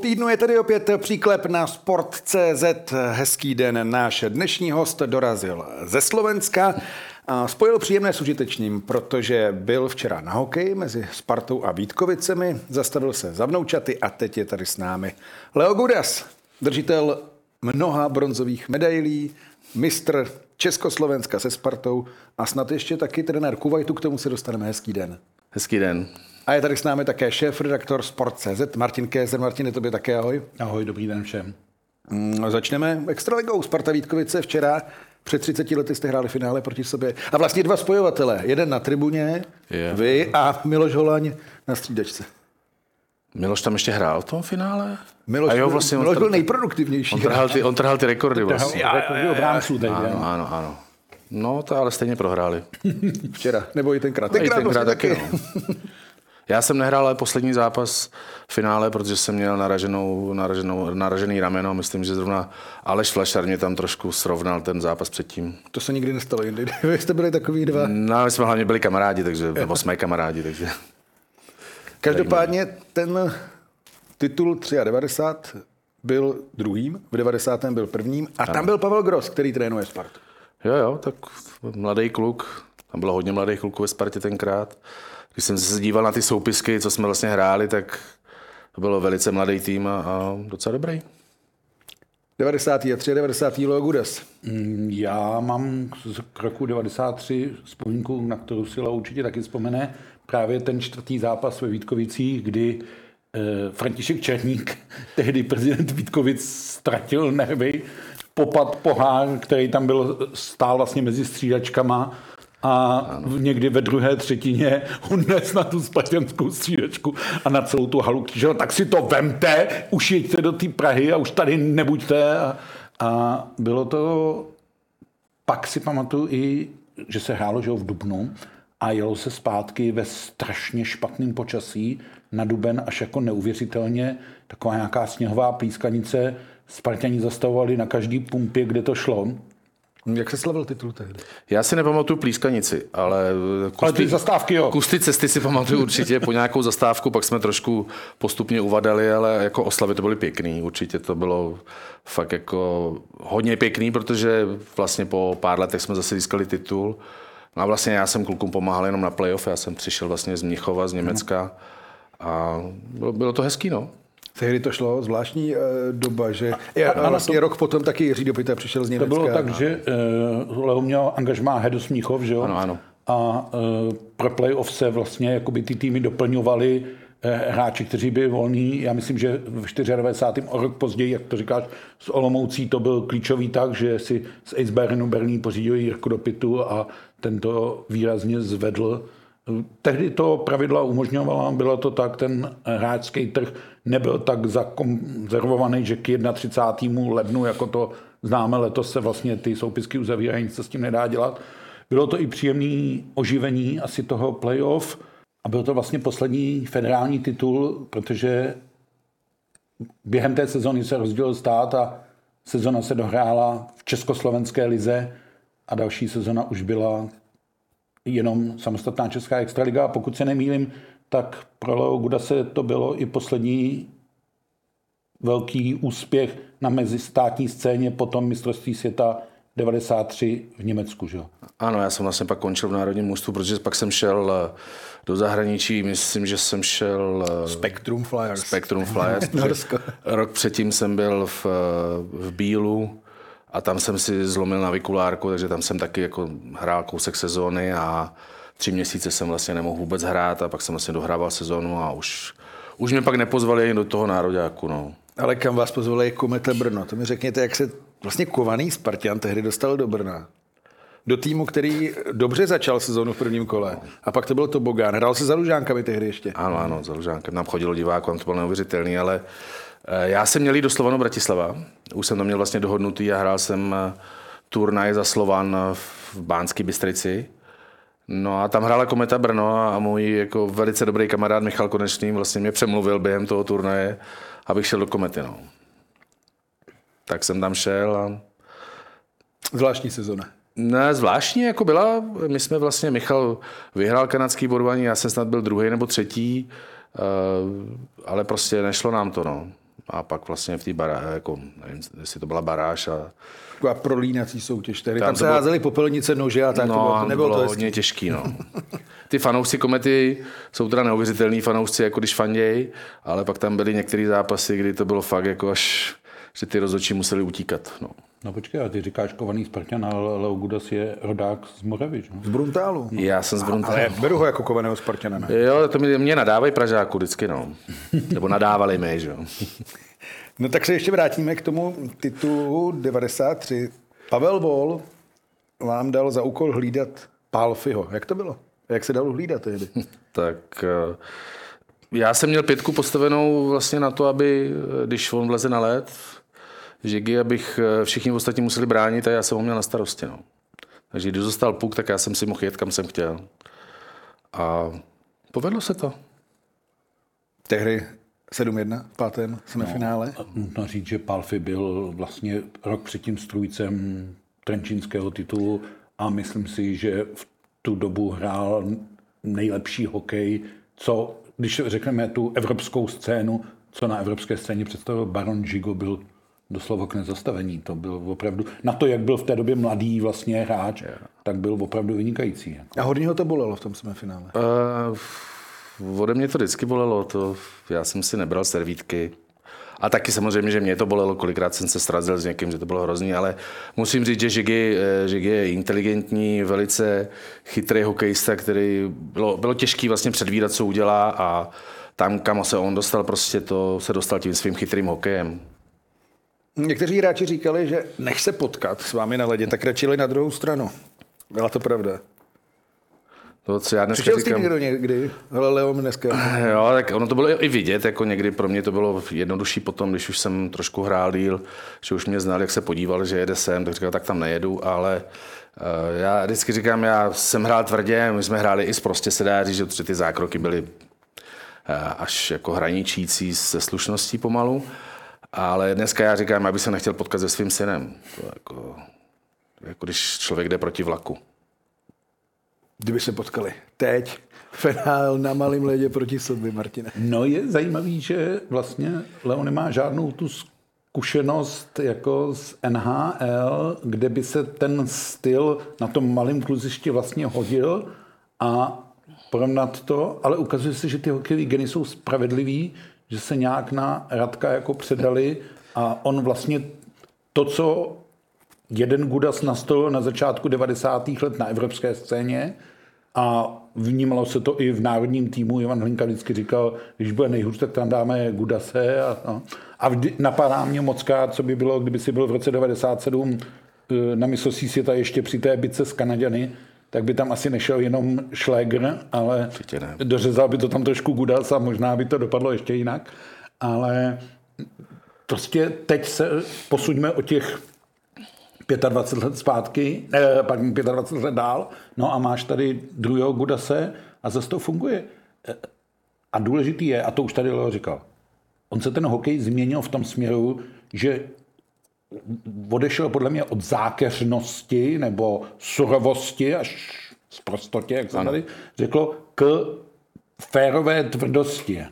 týdnu je tady opět příklep na Sport.cz. Hezký den. Náš dnešní host dorazil ze Slovenska. Spojil příjemné s užitečným, protože byl včera na hokej mezi Spartou a Vítkovicemi, zastavil se za vnoučaty a teď je tady s námi Leo Gudas, držitel mnoha bronzových medailí, mistr Československa se Spartou a snad ještě taky trenér Kuwaitu, k tomu se dostaneme. Hezký den. Hezký den. A je tady s námi také šéf-redaktor Sport.cz Martin Kézer. Martin, tobě také ahoj. Ahoj, dobrý den všem. Mm, začneme extraligou. Sparta Vítkovice včera před 30 lety jste hráli finále proti sobě. A vlastně dva spojovatele. Jeden na tribuně, yeah. vy a Miloš Holaň na střídačce. Miloš tam ještě hrál v tom finále? Miloš, a jo, vlastně Miloš byl nejproduktivnější. On trhal ty, on trhal ty rekordy vlastně. Trhal, ano, ano, ano. No, to ale stejně prohráli. Včera, nebo i tenkrát. Tenkrát, I tenkrát taky. taky no. Já jsem nehrál ale poslední zápas v finále, protože jsem měl naraženou, naraženou, naražený rameno. Myslím, že zrovna Aleš Flašar mě tam trošku srovnal ten zápas předtím. To se nikdy nestalo jindy. Vy jste byli takový dva. No, my jsme hlavně byli kamarádi, takže, nebo jsme kamarádi, takže... Každopádně ten titul 93 byl druhým, v 90. byl prvním a tam byl Pavel Gross, který trénuje Spartu. Jo, jo, tak mladý kluk, tam bylo hodně mladých kluků ve Spartě tenkrát když jsem se díval na ty soupisky, co jsme vlastně hráli, tak to bylo velice mladý tým a, a docela dobrý. 93 a 90. Leo Gudas. Mm, já mám z roku 93 vzpomínku, na kterou si určitě taky vzpomene, právě ten čtvrtý zápas ve Vítkovicích, kdy eh, František Černík, tehdy prezident Vítkovic, ztratil nervy, popad pohár, který tam byl, stál vlastně mezi střídačkama a ano. někdy ve druhé třetině unes na tu spartanskou střídečku a na celou tu halu křížel, tak si to vemte, už jeďte do té Prahy a už tady nebuďte. A, a bylo to, pak si pamatuju i, že se hrálo že v Dubnu a jelo se zpátky ve strašně špatném počasí na Duben až jako neuvěřitelně, taková nějaká sněhová plískanice, Spartani zastavovali na každý pumpě, kde to šlo jak se slavil titul tehdy? Já si nepamatuju plískanici, ale... Kusty, ale ty zastávky, jo. Kusty cesty si pamatuju určitě po nějakou zastávku, pak jsme trošku postupně uvadali, ale jako oslavy to byly pěkný. Určitě to bylo fakt jako hodně pěkný, protože vlastně po pár letech jsme zase získali titul. No a vlastně já jsem klukům pomáhal jenom na playoff, já jsem přišel vlastně z Mnichova, z Německa a bylo, bylo to hezký, no. Tehdy to šlo, zvláštní uh, doba, že a, a vlastně to, rok potom taky Jiří Dopita přišel z Německa. To bylo tak, a... že uh, Leo měl angažmá Hedo Smíchov, že jo? Ano, ano. A uh, pro playoff se vlastně jakoby ty týmy doplňovaly hráči, kteří byli volní. Já myslím, že v 94. o rok později, jak to říkáš, s Olomoucí to byl klíčový tak, že si z Ace Bernu Berlín pořídil Jirku Dopitu a tento výrazně zvedl Tehdy to pravidla umožňovala, bylo to tak, ten hráčský trh nebyl tak zakonzervovaný, že k 31. lednu, jako to známe, letos se vlastně ty soupisky uzavírají, nic se s tím nedá dělat. Bylo to i příjemné oživení asi toho playoff a byl to vlastně poslední federální titul, protože během té sezony se rozdělil stát a sezona se dohrála v Československé lize a další sezona už byla jenom samostatná Česká extraliga a pokud se nemýlím, tak pro Leo Gudase to bylo i poslední velký úspěch na mezistátní scéně po tom mistrovství světa 93 v Německu, že? Ano, já jsem vlastně pak končil v Národním můstu, protože pak jsem šel eh, do zahraničí, myslím, že jsem šel... Eh, Spectrum Flyers. Spectrum Flyers. rok předtím jsem byl v, eh, v Bílu, a tam jsem si zlomil navikulárku, takže tam jsem taky jako hrál kousek sezóny a tři měsíce jsem vlastně nemohl vůbec hrát a pak jsem vlastně dohrával sezónu a už, už mě pak nepozvali ani do toho nároďáku. No. Ale kam vás pozvali Kometa Brno? To mi řekněte, jak se vlastně kovaný Spartan tehdy dostal do Brna. Do týmu, který dobře začal sezónu v prvním kole. A pak to byl to Bogán. Hrál se za Lužánkami tehdy ještě. Ano, ano, za Lužánkami. Nám chodilo diváků, to bylo neuvěřitelný, ale Eh, já jsem měl jít do Slovanu Bratislava. Už jsem to měl vlastně dohodnutý a hrál jsem eh, turnaj za Slovan v Bánské Bystrici. No a tam hrála Kometa Brno a můj jako velice dobrý kamarád Michal Konečný vlastně mě přemluvil během toho turnaje, abych šel do Komety. No. Tak jsem tam šel a... Zvláštní sezona. Ne, zvláštní jako byla. My jsme vlastně, Michal vyhrál kanadský bodování, já jsem snad byl druhý nebo třetí, eh, ale prostě nešlo nám to. No A pak vlastně v té bará, jako, nevím, jestli to byla baráž a Taková prolínací soutěž. Tady tam, Tam to se bylo- házely popelnice, nože a tak. to bylo, to nebylo to, bylo hezký. hodně těžký, no. Ty fanoušci komety jsou teda neuvěřitelní fanoušci, jako když fanděj, ale pak tam byly některé zápasy, kdy to bylo fakt jako až, že ty rozhodčí museli utíkat. No. No počkej, a ty říkáš kovaný Spartan, ale Leo Gudas je rodák z Moravy, že? Z Bruntálu. Já jsem z Bruntálu. Ale beru ho jako kovaného Spartana. Ne? Jo, to mě, mě nadávají Pražáku vždycky, no. Nebo nadávali mi, že jo. No tak se ještě vrátíme k tomu titulu 93. Pavel Vol vám dal za úkol hlídat Pálfiho. Jak to bylo? Jak se dalo hlídat tehdy? Tak eh, já jsem měl pětku postavenou vlastně na to, aby, eh, když on vleze na led, žigy, abych eh, všichni ostatní museli bránit a já jsem ho měl na starosti. No. Takže když dostal puk, tak já jsem si mohl jet, kam jsem chtěl. A povedlo se to. Tehdy 7-1 v pátém semifinále. A Nutno říct, že Palfi byl vlastně rok předtím strůjcem trenčínského titulu a myslím si, že v tu dobu hrál nejlepší hokej, co, když řekneme tu evropskou scénu, co na evropské scéně představil Baron Žigo, byl doslova k nezastavení. To byl opravdu, na to, jak byl v té době mladý vlastně hráč, tak byl opravdu vynikající. A hodně ho to bolelo v tom semifinále. Uh, ode mě to vždycky bolelo, to já jsem si nebral servítky. A taky samozřejmě, že mě to bolelo, kolikrát jsem se srazil s někým, že to bylo hrozný, ale musím říct, že Žigy, eh, Žigy je inteligentní, velice chytrý hokejista, který bylo, bylo těžký vlastně předvídat, co udělá a tam, kam se on dostal, prostě to se dostal tím svým chytrým hokejem. Někteří hráči říkali, že nech se potkat s vámi na ledě, tak radši na druhou stranu. Byla to pravda. To, co já dneska Přišel říkám, někdo někdy? Hele, Leo dneska. Jo, tak ono to bylo i vidět, jako někdy pro mě to bylo jednodušší potom, když už jsem trošku hrál díl, že už mě znal, jak se podíval, že jede sem, tak říkal, tak tam nejedu, ale uh, já vždycky říkám, já jsem hrál tvrdě, my jsme hráli i prostě se dá říct, že ty zákroky byly uh, až jako hraničící se slušností pomalu, ale dneska já říkám, bych se nechtěl potkat se svým synem, to jako, jako když člověk jde proti vlaku. Kdyby se potkali. Teď. Fenál na malém ledě proti sobě, Martine. No je zajímavý, že vlastně Leo nemá žádnou tu zkušenost jako z NHL, kde by se ten styl na tom malém kluzišti vlastně hodil a porovnat to, ale ukazuje se, že ty hokejové geny jsou spravedlivý, že se nějak na Radka jako předali a on vlastně to, co jeden Gudas nastolil na začátku 90. let na evropské scéně a vnímalo se to i v národním týmu. Ivan Hlinka vždycky říkal, když bude nejhůř, tak tam dáme Gudase. A, no. a vždy, napadá mě moc krát, co by bylo, kdyby si byl v roce 97 eh, na mistrovství světa ještě při té bice s Kanaďany, tak by tam asi nešel jenom Schläger, ale dořezal by to tam trošku Gudas a možná by to dopadlo ještě jinak. Ale prostě teď se posuňme o těch 25 let zpátky, eh, pardon, 25 let dál, no a máš tady druhého Gudase a zase to funguje. Eh, A důležitý je, a to už tady Leo říkal, on se ten hokej změnil v tom směru, že odešel podle mě od zákeřnosti nebo surovosti až z prostotě, jak se tady řeklo, k férové tvrdosti.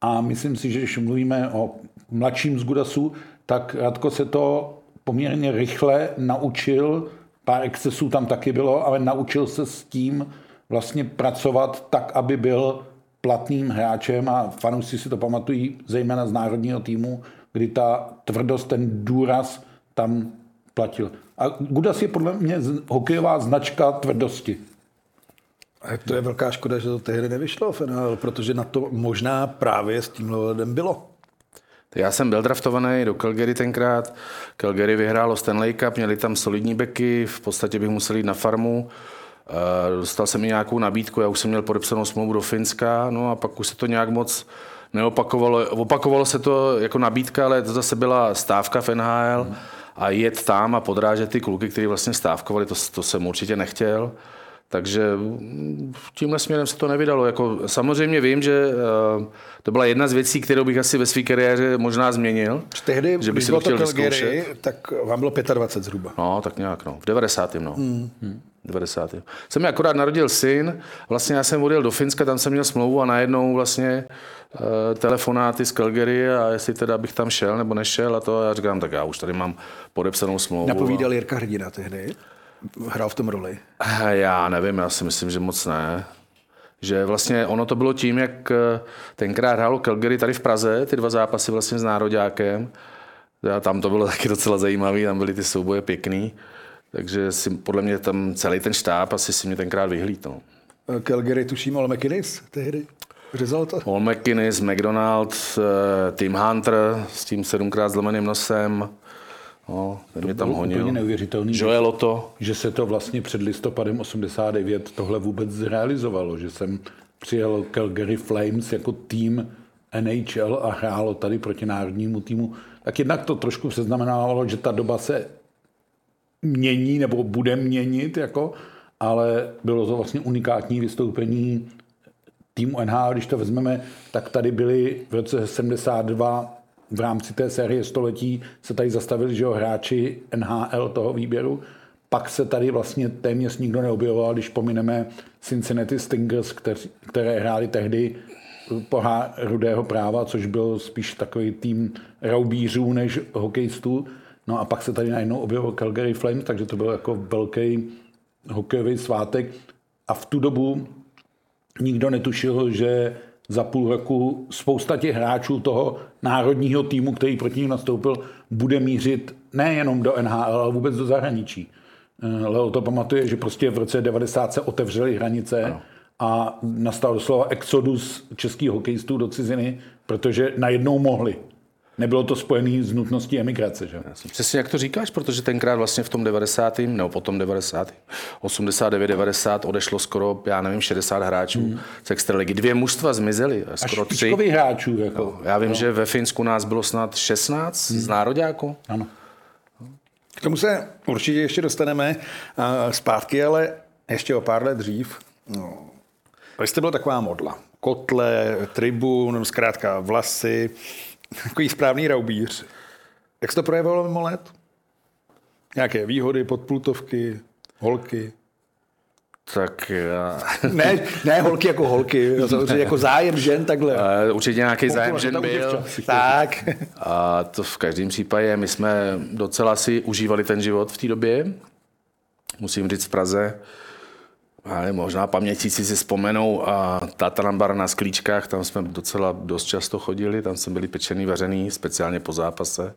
A myslím si, že když mluvíme o mladším z Gudasů, tak Radko se to poměrně rychle naučil, pár excesů tam taky bylo, ale naučil se s tím vlastně pracovat tak, aby byl platným hráčem a fanoušci si to pamatují zejména z národního týmu, kdy ta tvrdost, ten důraz tam platil. A Gudas je podle mě hokejová značka tvrdosti. A to je velká škoda, že to tehdy nevyšlo protože na to možná právě s tím ledem bylo. Já jsem byl draftovaný do Calgary tenkrát. Calgary vyhrálo Stanley Cup, měli tam solidní beky, v podstatě bych musel jít na farmu. Eh, Dostal jsem i nějakou nabídku, já už jsem měl podepsanou smlouvu do Finska, no a pak už se to nějak moc neopakovalo. Opakovalo se to jako nabídka, ale to zase byla stávka v NHL a jet tam a podrážet ty kluky, kteří vlastně stávkovali, to, to jsem určitě nechtěl. Takže tímhle směrem se to nevydalo. Jako, samozřejmě vím, že uh, to byla jedna z věcí, kterou bych asi ve své kariéře možná změnil. Tehdy, že bych když si bylo to Calgary, tak vám bylo 25 zhruba. No, tak nějak, no. V 90. no. Hmm. 90. Jsem mi akorát narodil syn, vlastně já jsem odjel do Finska, tam jsem měl smlouvu a najednou vlastně uh, telefonáty z Calgary a jestli teda bych tam šel nebo nešel a to a já říkám, tak já už tady mám podepsanou smlouvu. Napovídal Jirka Hrdina tehdy. Hrál v tom roli. Já nevím, já si myslím, že moc ne. Že vlastně ono to bylo tím, jak eh, tenkrát hrálo Calgary tady v Praze, ty dva zápasy vlastně s nároďákem. A tam to bylo taky docela zajímavé, tam byly ty souboje pěkný. Takže si, podle mě tam celý ten štáb asi si mě tenkrát vyhlídl. No. Calgary tuším All McInnes tehdy. Řezal to? Paul McInnes, McDonald, eh, Tim Hunter s tím sedmkrát zlomeným nosem. No, ten mě tam honil. úplně neuvěřitelný. Joel Otto. že se to vlastně před listopadem 89 tohle vůbec zrealizovalo, že jsem přijel Calgary Flames jako tým NHL a hrálo tady proti národnímu týmu, tak jednak to trošku přeznamenávalo, že ta doba se mění nebo bude měnit, jako, ale bylo to vlastně unikátní vystoupení týmu NHL, když to vezmeme, tak tady byli v roce 72 v rámci té série století se tady zastavili, že jo, hráči NHL toho výběru. Pak se tady vlastně téměř nikdo neobjevoval, když pomineme Cincinnati Stingers, kteři, které hráli tehdy pohár rudého práva, což byl spíš takový tým raubířů než hokejistů. No a pak se tady najednou objevil Calgary Flames, takže to byl jako velký hokejový svátek. A v tu dobu nikdo netušil, že za půl roku spousta těch hráčů toho národního týmu, který proti ním nastoupil, bude mířit nejenom do NHL, ale vůbec do zahraničí. Eh, Leo to pamatuje, že prostě v roce 90 se otevřely hranice ano. a nastal doslova exodus českých hokejistů do ciziny, protože najednou mohli. Nebylo to spojené s nutností emigrace. Že? Přesně jak to říkáš, protože tenkrát vlastně v tom 90. nebo potom 90. 89, 90 odešlo skoro, já nevím, 60 hráčů hmm. z extraligy. Dvě mužstva zmizely, skoro Až tři. hráčů. Jako. No, já vím, no. že ve Finsku nás bylo snad 16 hmm. z nároďáku. Ano. K tomu se určitě ještě dostaneme uh, zpátky, ale ještě o pár let dřív. No, vy jste byl taková modla. Kotle, tribun, zkrátka vlasy, takový správný raubíř. Jak se to projevilo mimo let? Nějaké výhody, podplutovky, holky? Tak já... Ne, ne holky jako holky, samozřejmě jako zájem žen takhle. Uh, určitě nějaký zájem žen byl. Tak. A to v každém případě, my jsme docela si užívali ten život v té době. Musím říct v Praze, ale možná pamětíci si vzpomenou a Tatranbar na sklíčkách, tam jsme docela dost často chodili, tam jsme byli pečený, vařený, speciálně po zápase,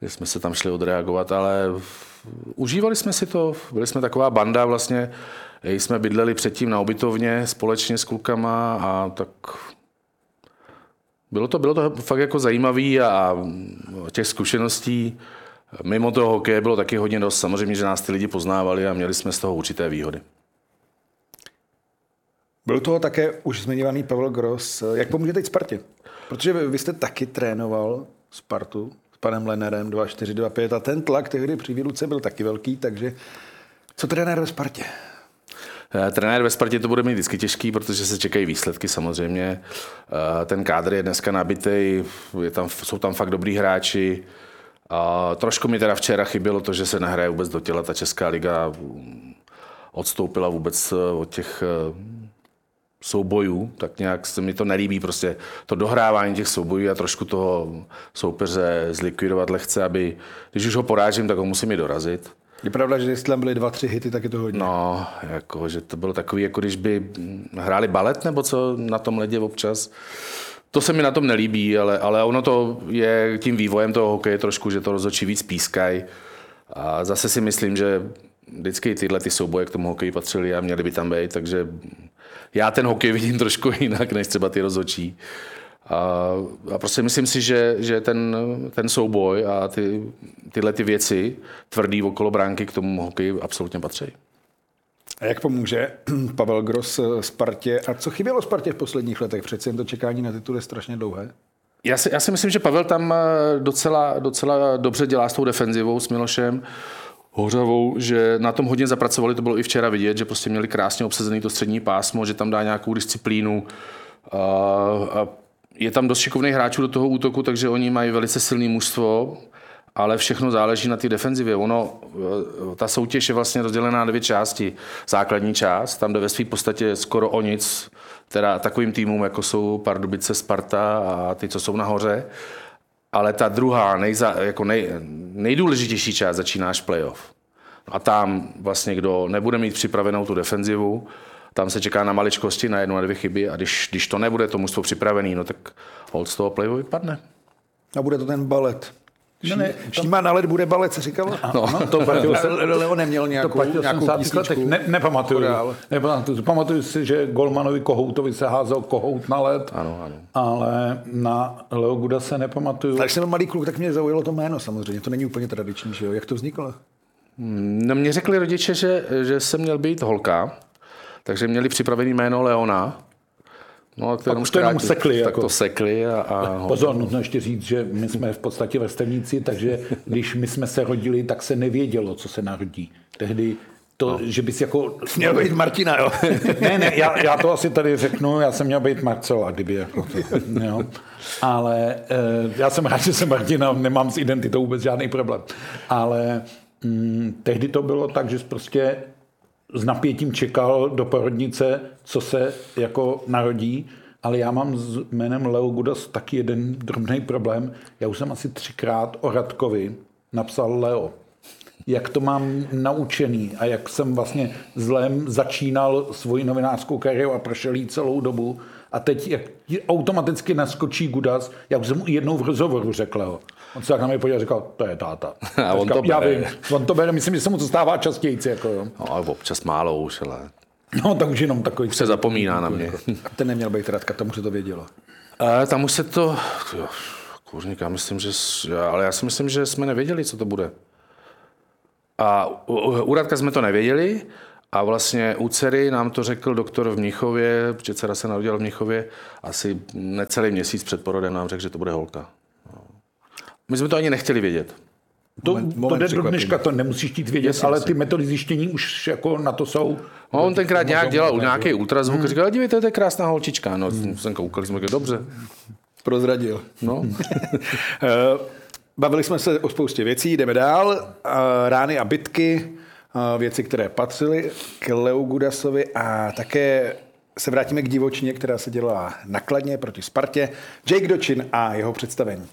kde jsme se tam šli odreagovat, ale užívali jsme si to, byli jsme taková banda vlastně, jsme bydleli předtím na ubytovně společně s klukama a tak bylo to, bylo to fakt jako zajímavé a těch zkušeností mimo toho hokeje bylo taky hodně dost. Samozřejmě, že nás ty lidi poznávali a měli jsme z toho určité výhody. Byl toho také už zmiňovaný Pavel Gross. Jak pomůže teď Spartě? Protože vy, jste taky trénoval Spartu s panem Lenerem 2-4-2-5 a ten tlak tehdy při výluce byl taky velký, takže co trenér ve Spartě? Trenér ve Spartě to bude mít vždycky těžký, protože se čekají výsledky samozřejmě. Ten kádr je dneska nabitý, je tam, jsou tam fakt dobrý hráči. A trošku mi teda včera chybělo to, že se nehraje vůbec do těla. Ta Česká liga odstoupila vůbec od těch soubojů, tak nějak se mi to nelíbí, prostě to dohrávání těch soubojů a trošku toho soupeře zlikvidovat lehce, aby, když už ho porážím, tak ho musím i dorazit. Je pravda, že jestli tam byly dva, tři hity, tak je to hodně. No, jako, že to bylo takový, jako když by hráli balet nebo co na tom ledě občas. To se mi na tom nelíbí, ale, ale ono to je tím vývojem toho hokeje trošku, že to rozhodčí víc pískají. A zase si myslím, že vždycky tyhle ty souboje k tomu hokeji patřily a měly by tam být, takže já ten hokej vidím trošku jinak, než třeba ty rozhodčí. A, a prostě myslím si, že, že ten, ten souboj a ty, tyhle ty věci tvrdý okolo bránky k tomu hokeji absolutně patří. A jak pomůže Pavel Gros Spartě? A co chybělo Spartě v posledních letech? Přece jen to čekání na titul je strašně dlouhé. Já si, já si myslím, že Pavel tam docela, docela dobře dělá s tou defenzivou s Milošem Hořavou, že na tom hodně zapracovali, to bylo i včera vidět, že prostě měli krásně obsazený to střední pásmo, že tam dá nějakou disciplínu. A, a je tam dost šikovných hráčů do toho útoku, takže oni mají velice silné mužstvo, ale všechno záleží na té defenzivě. Ono, ta soutěž je vlastně rozdělená na dvě části. Základní část, tam jde ve své podstatě skoro o nic, teda takovým týmům, jako jsou Pardubice, Sparta a ty, co jsou nahoře. Ale ta druhá, nejza, jako nej, nejdůležitější část začíná až playoff. A tam vlastně, kdo nebude mít připravenou tu defenzivu, tam se čeká na maličkosti, na jednu a dvě chyby a když, když to nebude to mužstvo připravený, no tak hold z toho playoff vypadne. A bude to ten balet. Ne, Šíma na led bude balet, se říkalo? No, no to platilo se, Leo neměl nějakou, to nějakou. Ne, nepamatuju. nepamatuju. Pamatuju si, že Golmanovi Kohoutovi se házel Kohout na led, ano, ano. ale na Leo Guda se nepamatuju. Tak jsem malý kluk, tak mě zaujalo to jméno samozřejmě. To není úplně tradiční, že jo? Jak to vzniklo? No, mě řekli rodiče, že, že jsem měl být holka, takže měli připravený jméno Leona. No, a to jenom, to jenom sekli. Tak jako. to sekli. A, a... Pozor, nutno ještě říct, že my jsme v podstatě vrstevníci, takže když my jsme se rodili, tak se nevědělo, co se narodí. Tehdy to, no. že bys jako... Měl být Martina, jo? ne, ne, já, já, to asi tady řeknu, já jsem měl být Marcela, kdyby jako to, jo. Ale e, já jsem rád, že jsem Martina, nemám s identitou vůbec žádný problém. Ale mm, tehdy to bylo tak, že prostě s napětím čekal do porodnice, co se jako narodí, ale já mám s jménem Leo Gudas taky jeden drobný problém. Já už jsem asi třikrát o Radkovi napsal Leo. Jak to mám naučený a jak jsem vlastně zlem začínal svoji novinářskou kariéru a prošel jí celou dobu. A teď jak automaticky naskočí Gudas, už jsem mu jednou v rozhovoru řekl Leo. On se tak na mě podíval a říkal, to je táta. A on říkal, to já vím, on to bere, myslím, že se mu to stává častěji. Jako, jo. No, ale občas málo už, ale... No, tak už jenom takový... Už se zapomíná na mě. A ten neměl být Radka, tomu se to vědělo. A tam už se to... Jo, kurník, já myslím, že... Ale já si myslím, že jsme nevěděli, co to bude. A u, u Radka jsme to nevěděli, a vlastně u dcery nám to řekl doktor v Mnichově, protože dcera se narodila v Mnichově, asi necelý měsíc před porodem nám řekl, že to bude holka. My jsme to ani nechtěli vědět. To, moment, moment to jde do dneška, to nemusíš chtít vědět, jasně, ale ty metody zjištění už jako na to jsou. No, on tenkrát nějak dělal nějaký ultrazvuk hmm. a říkal, dívejte, to je krásná holčička. No, hmm. jsem koukal, jsme dobře. Prozradil. No. Eh, bavili jsme se o spoustě věcí, jdeme dál. Eh, rány a bitky, eh, věci, které patřily k Leu Gudasovi a také se vrátíme k divočině, která se dělala nakladně proti Spartě. Jake Dočin a jeho představení.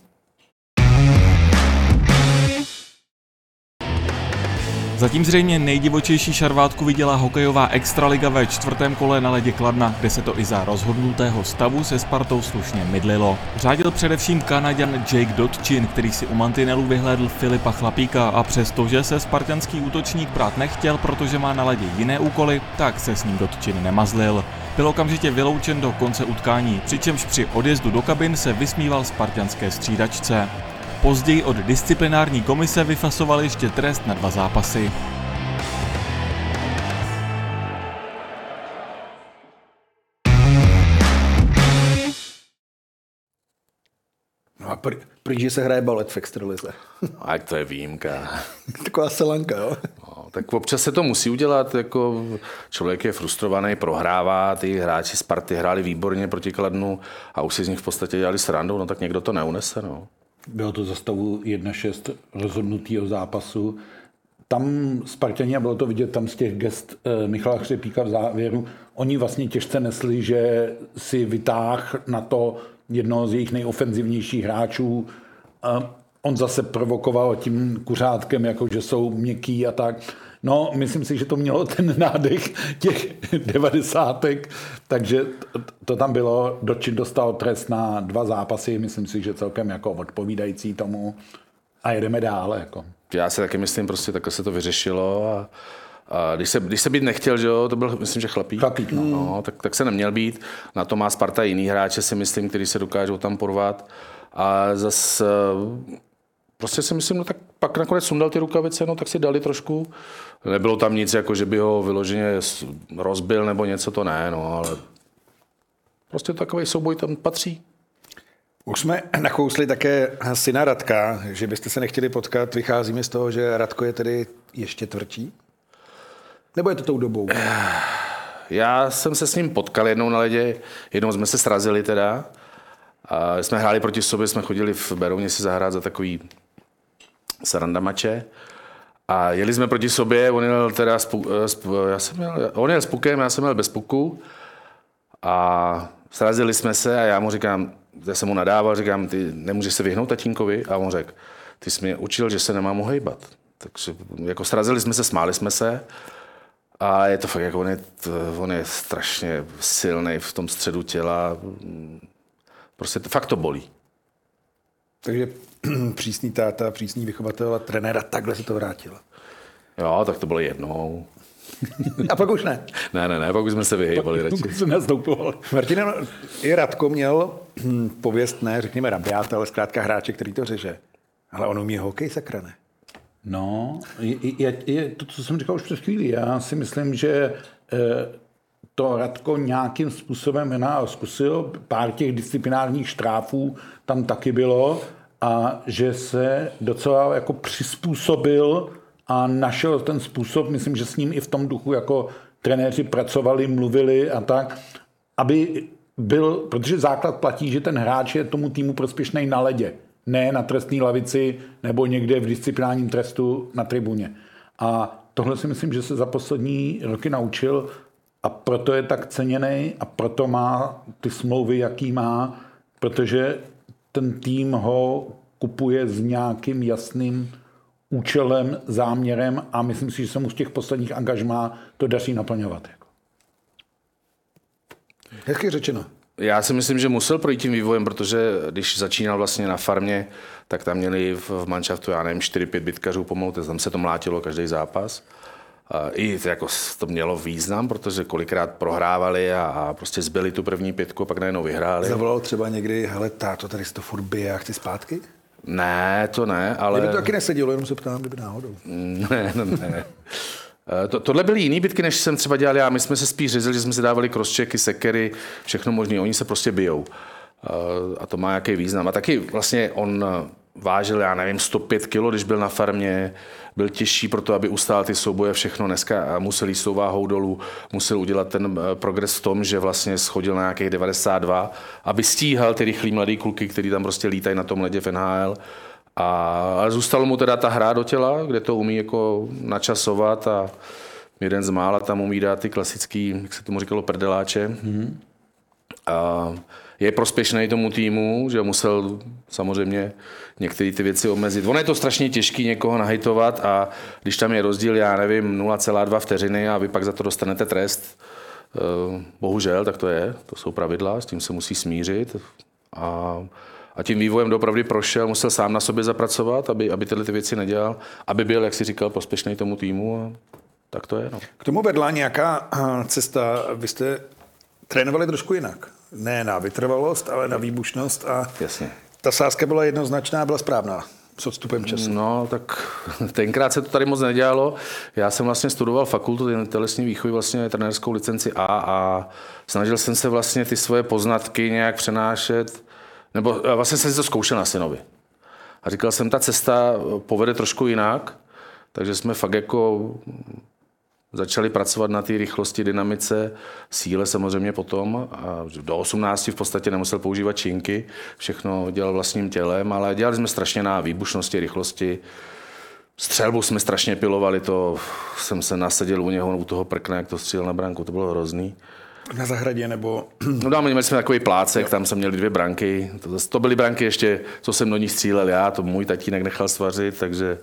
Zatím zřejmě nejdivočejší šarvátku viděla hokejová extraliga ve čtvrtém kole na ledě Kladna, kde se to i za rozhodnutého stavu se Spartou slušně mydlilo. Řádil především Kanaďan Jake Dotchin, který si u mantinelu vyhlédl Filipa Chlapíka a přestože se spartanský útočník brát nechtěl, protože má na ledě jiné úkoly, tak se s ním Dotchin nemazlil. Byl okamžitě vyloučen do konce utkání, přičemž při odjezdu do kabin se vysmíval spartanské střídačce. Později od disciplinární komise vyfasoval ještě trest na dva zápasy. No a pr- prý, se hraje balet v extralize. A to je výjimka. Taková selanka, jo? No, tak občas se to musí udělat, jako člověk je frustrovaný, prohrává, ty hráči Sparty hráli výborně proti Kladnu a už si z nich v podstatě dělali srandu, no tak někdo to neunese, no. Bylo to za stavu 1-6 rozhodnutého zápasu. Tam Spartani, a bylo to vidět tam z těch gest eh, Michala Chřepíka v závěru, oni vlastně těžce nesli, že si vytáh na to jednoho z jejich nejofenzivnějších hráčů. On zase provokoval tím kuřátkem, jako že jsou měkký a tak. No, myslím si, že to mělo ten nádech těch devadesátek, takže to, tam bylo. Dočin dostal trest na dva zápasy, myslím si, že celkem jako odpovídající tomu a jedeme dále. Jako. Já si taky myslím, prostě takhle se to vyřešilo a, a když, se, když se být nechtěl, že jo, to byl, myslím, že chlapík, chlapík no. No, tak, tak, se neměl být. Na to má Sparta jiný hráče, si myslím, který se dokážou tam porvat. A zase prostě si myslím, no tak pak nakonec sundal ty rukavice, no tak si dali trošku. Nebylo tam nic, jako že by ho vyloženě rozbil nebo něco, to ne, no, ale prostě takový souboj tam patří. Už jsme nakousli také syna Radka, že byste se nechtěli potkat. Vychází mi z toho, že Radko je tedy ještě tvrdší? Nebo je to tou dobou? Já jsem se s ním potkal jednou na ledě, jednou jsme se srazili teda. A jsme hráli proti sobě, jsme chodili v Berouně si zahrát za takový sarandamače. A jeli jsme proti sobě, on jel teda s, s, já jsem jel, on jel s pukem, já jsem jel bez puku. A srazili jsme se a já mu říkám, já jsem mu nadával, říkám, ty nemůžeš se vyhnout tatínkovi? A on řekl, ty jsi mě učil, že se nemám uhejbat. Takže jako srazili jsme se, smáli jsme se. A je to fakt, jako on je, on je strašně silný v tom středu těla. Prostě fakt to bolí. Takže přísný táta, přísný vychovatel a trenéra, takhle se to vrátilo. Jo, tak to bylo jednou. A pak už ne. Ne, ne, ne, pak už jsme se vyhýbali radši. se nastoupovali. Martina, i Radko měl hm, pověst, ne, řekněme rabiát, ale zkrátka hráče, který to řeže. Ale on umí hokej, sakra ne. No, je, je, je to, co jsem říkal už před chvílí. Já si myslím, že eh, to Radko nějakým způsobem zkusil, pár těch disciplinárních štráfů tam taky bylo a že se docela jako přizpůsobil a našel ten způsob, myslím, že s ním i v tom duchu jako trenéři pracovali, mluvili a tak, aby byl, protože základ platí, že ten hráč je tomu týmu prospěšný na ledě, ne na trestní lavici nebo někde v disciplinárním trestu na tribuně. A tohle si myslím, že se za poslední roky naučil a proto je tak ceněný a proto má ty smlouvy, jaký má, protože ten tým ho kupuje s nějakým jasným účelem, záměrem a myslím si, že se mu z těch posledních angažmá to daří naplňovat. Jako. Hezky řečeno. Já si myslím, že musel projít tím vývojem, protože když začínal vlastně na farmě, tak tam měli v manšaftu, já nevím, 4-5 bitkařů pomalu, tam se to mlátilo každý zápas. A I jako to mělo význam, protože kolikrát prohrávali a, a prostě zbyli tu první pětku, pak najednou vyhráli. Zavolal třeba někdy, hele táto, tady se to furt bije, já chci zpátky? Ne, to ne, ale... Kdyby to taky nesedělo, jenom se ptám, kdyby náhodou. Ne, ne, ne. Eh, to, tohle byly jiný bitky, než jsem třeba dělal já. My jsme se spíš řezili, že jsme si dávali crosschecky, sekery, všechno možné. Oni se prostě bijou. Eh, a to má nějaký význam. A taky vlastně on eh, vážil, já nevím, 105 kg, když byl na farmě, byl těžší pro to, aby ustál ty souboje všechno. Dneska musel jít s tou váhou dolů, musel udělat ten progres v tom, že vlastně schodil na nějakých 92, aby stíhal ty rychlý mladý kluky, kteří tam prostě lítají na tom ledě v NHL. A, ale zůstalo mu teda ta hra do těla, kde to umí jako načasovat a jeden z mála tam umí dát ty klasický, jak se tomu říkalo, prdeláče. Mm-hmm. A je prospěšný tomu týmu, že musel samozřejmě některé ty věci omezit. Ono je to strašně těžké někoho nahejtovat a když tam je rozdíl, já nevím, 0,2 vteřiny a vy pak za to dostanete trest, eh, bohužel, tak to je, to jsou pravidla, s tím se musí smířit. A a tím vývojem dopravdy prošel, musel sám na sobě zapracovat, aby, aby tyhle ty věci nedělal, aby byl, jak si říkal, prospěšný tomu týmu a tak to je. No. K tomu vedla nějaká eh, cesta, vy jste trénovali trošku jinak. Ne na vytrvalost, ale na výbušnost a Jasně. ta sázka byla jednoznačná, byla správná s odstupem času. No, tak tenkrát se to tady moc nedělalo. Já jsem vlastně studoval fakultu telesní výchovy, vlastně trenérskou licenci A a snažil jsem se vlastně ty svoje poznatky nějak přenášet nebo vlastně jsem si to zkoušel na synovi. A říkal jsem, ta cesta povede trošku jinak, takže jsme fakt jako začali pracovat na té rychlosti, dynamice, síle samozřejmě potom. A do 18 v podstatě nemusel používat činky, všechno dělal vlastním tělem, ale dělali jsme strašně na výbušnosti, rychlosti. Střelbu jsme strašně pilovali, to jsem se nasadil u něho, u toho prkna, jak to střílel na branku, to bylo hrozný. Na zahradě nebo... No dáme, měli jsme takový plácek, tam jsme měli dvě branky. To, to byly branky ještě, co jsem do nich střílel já, to můj tatínek nechal svařit, takže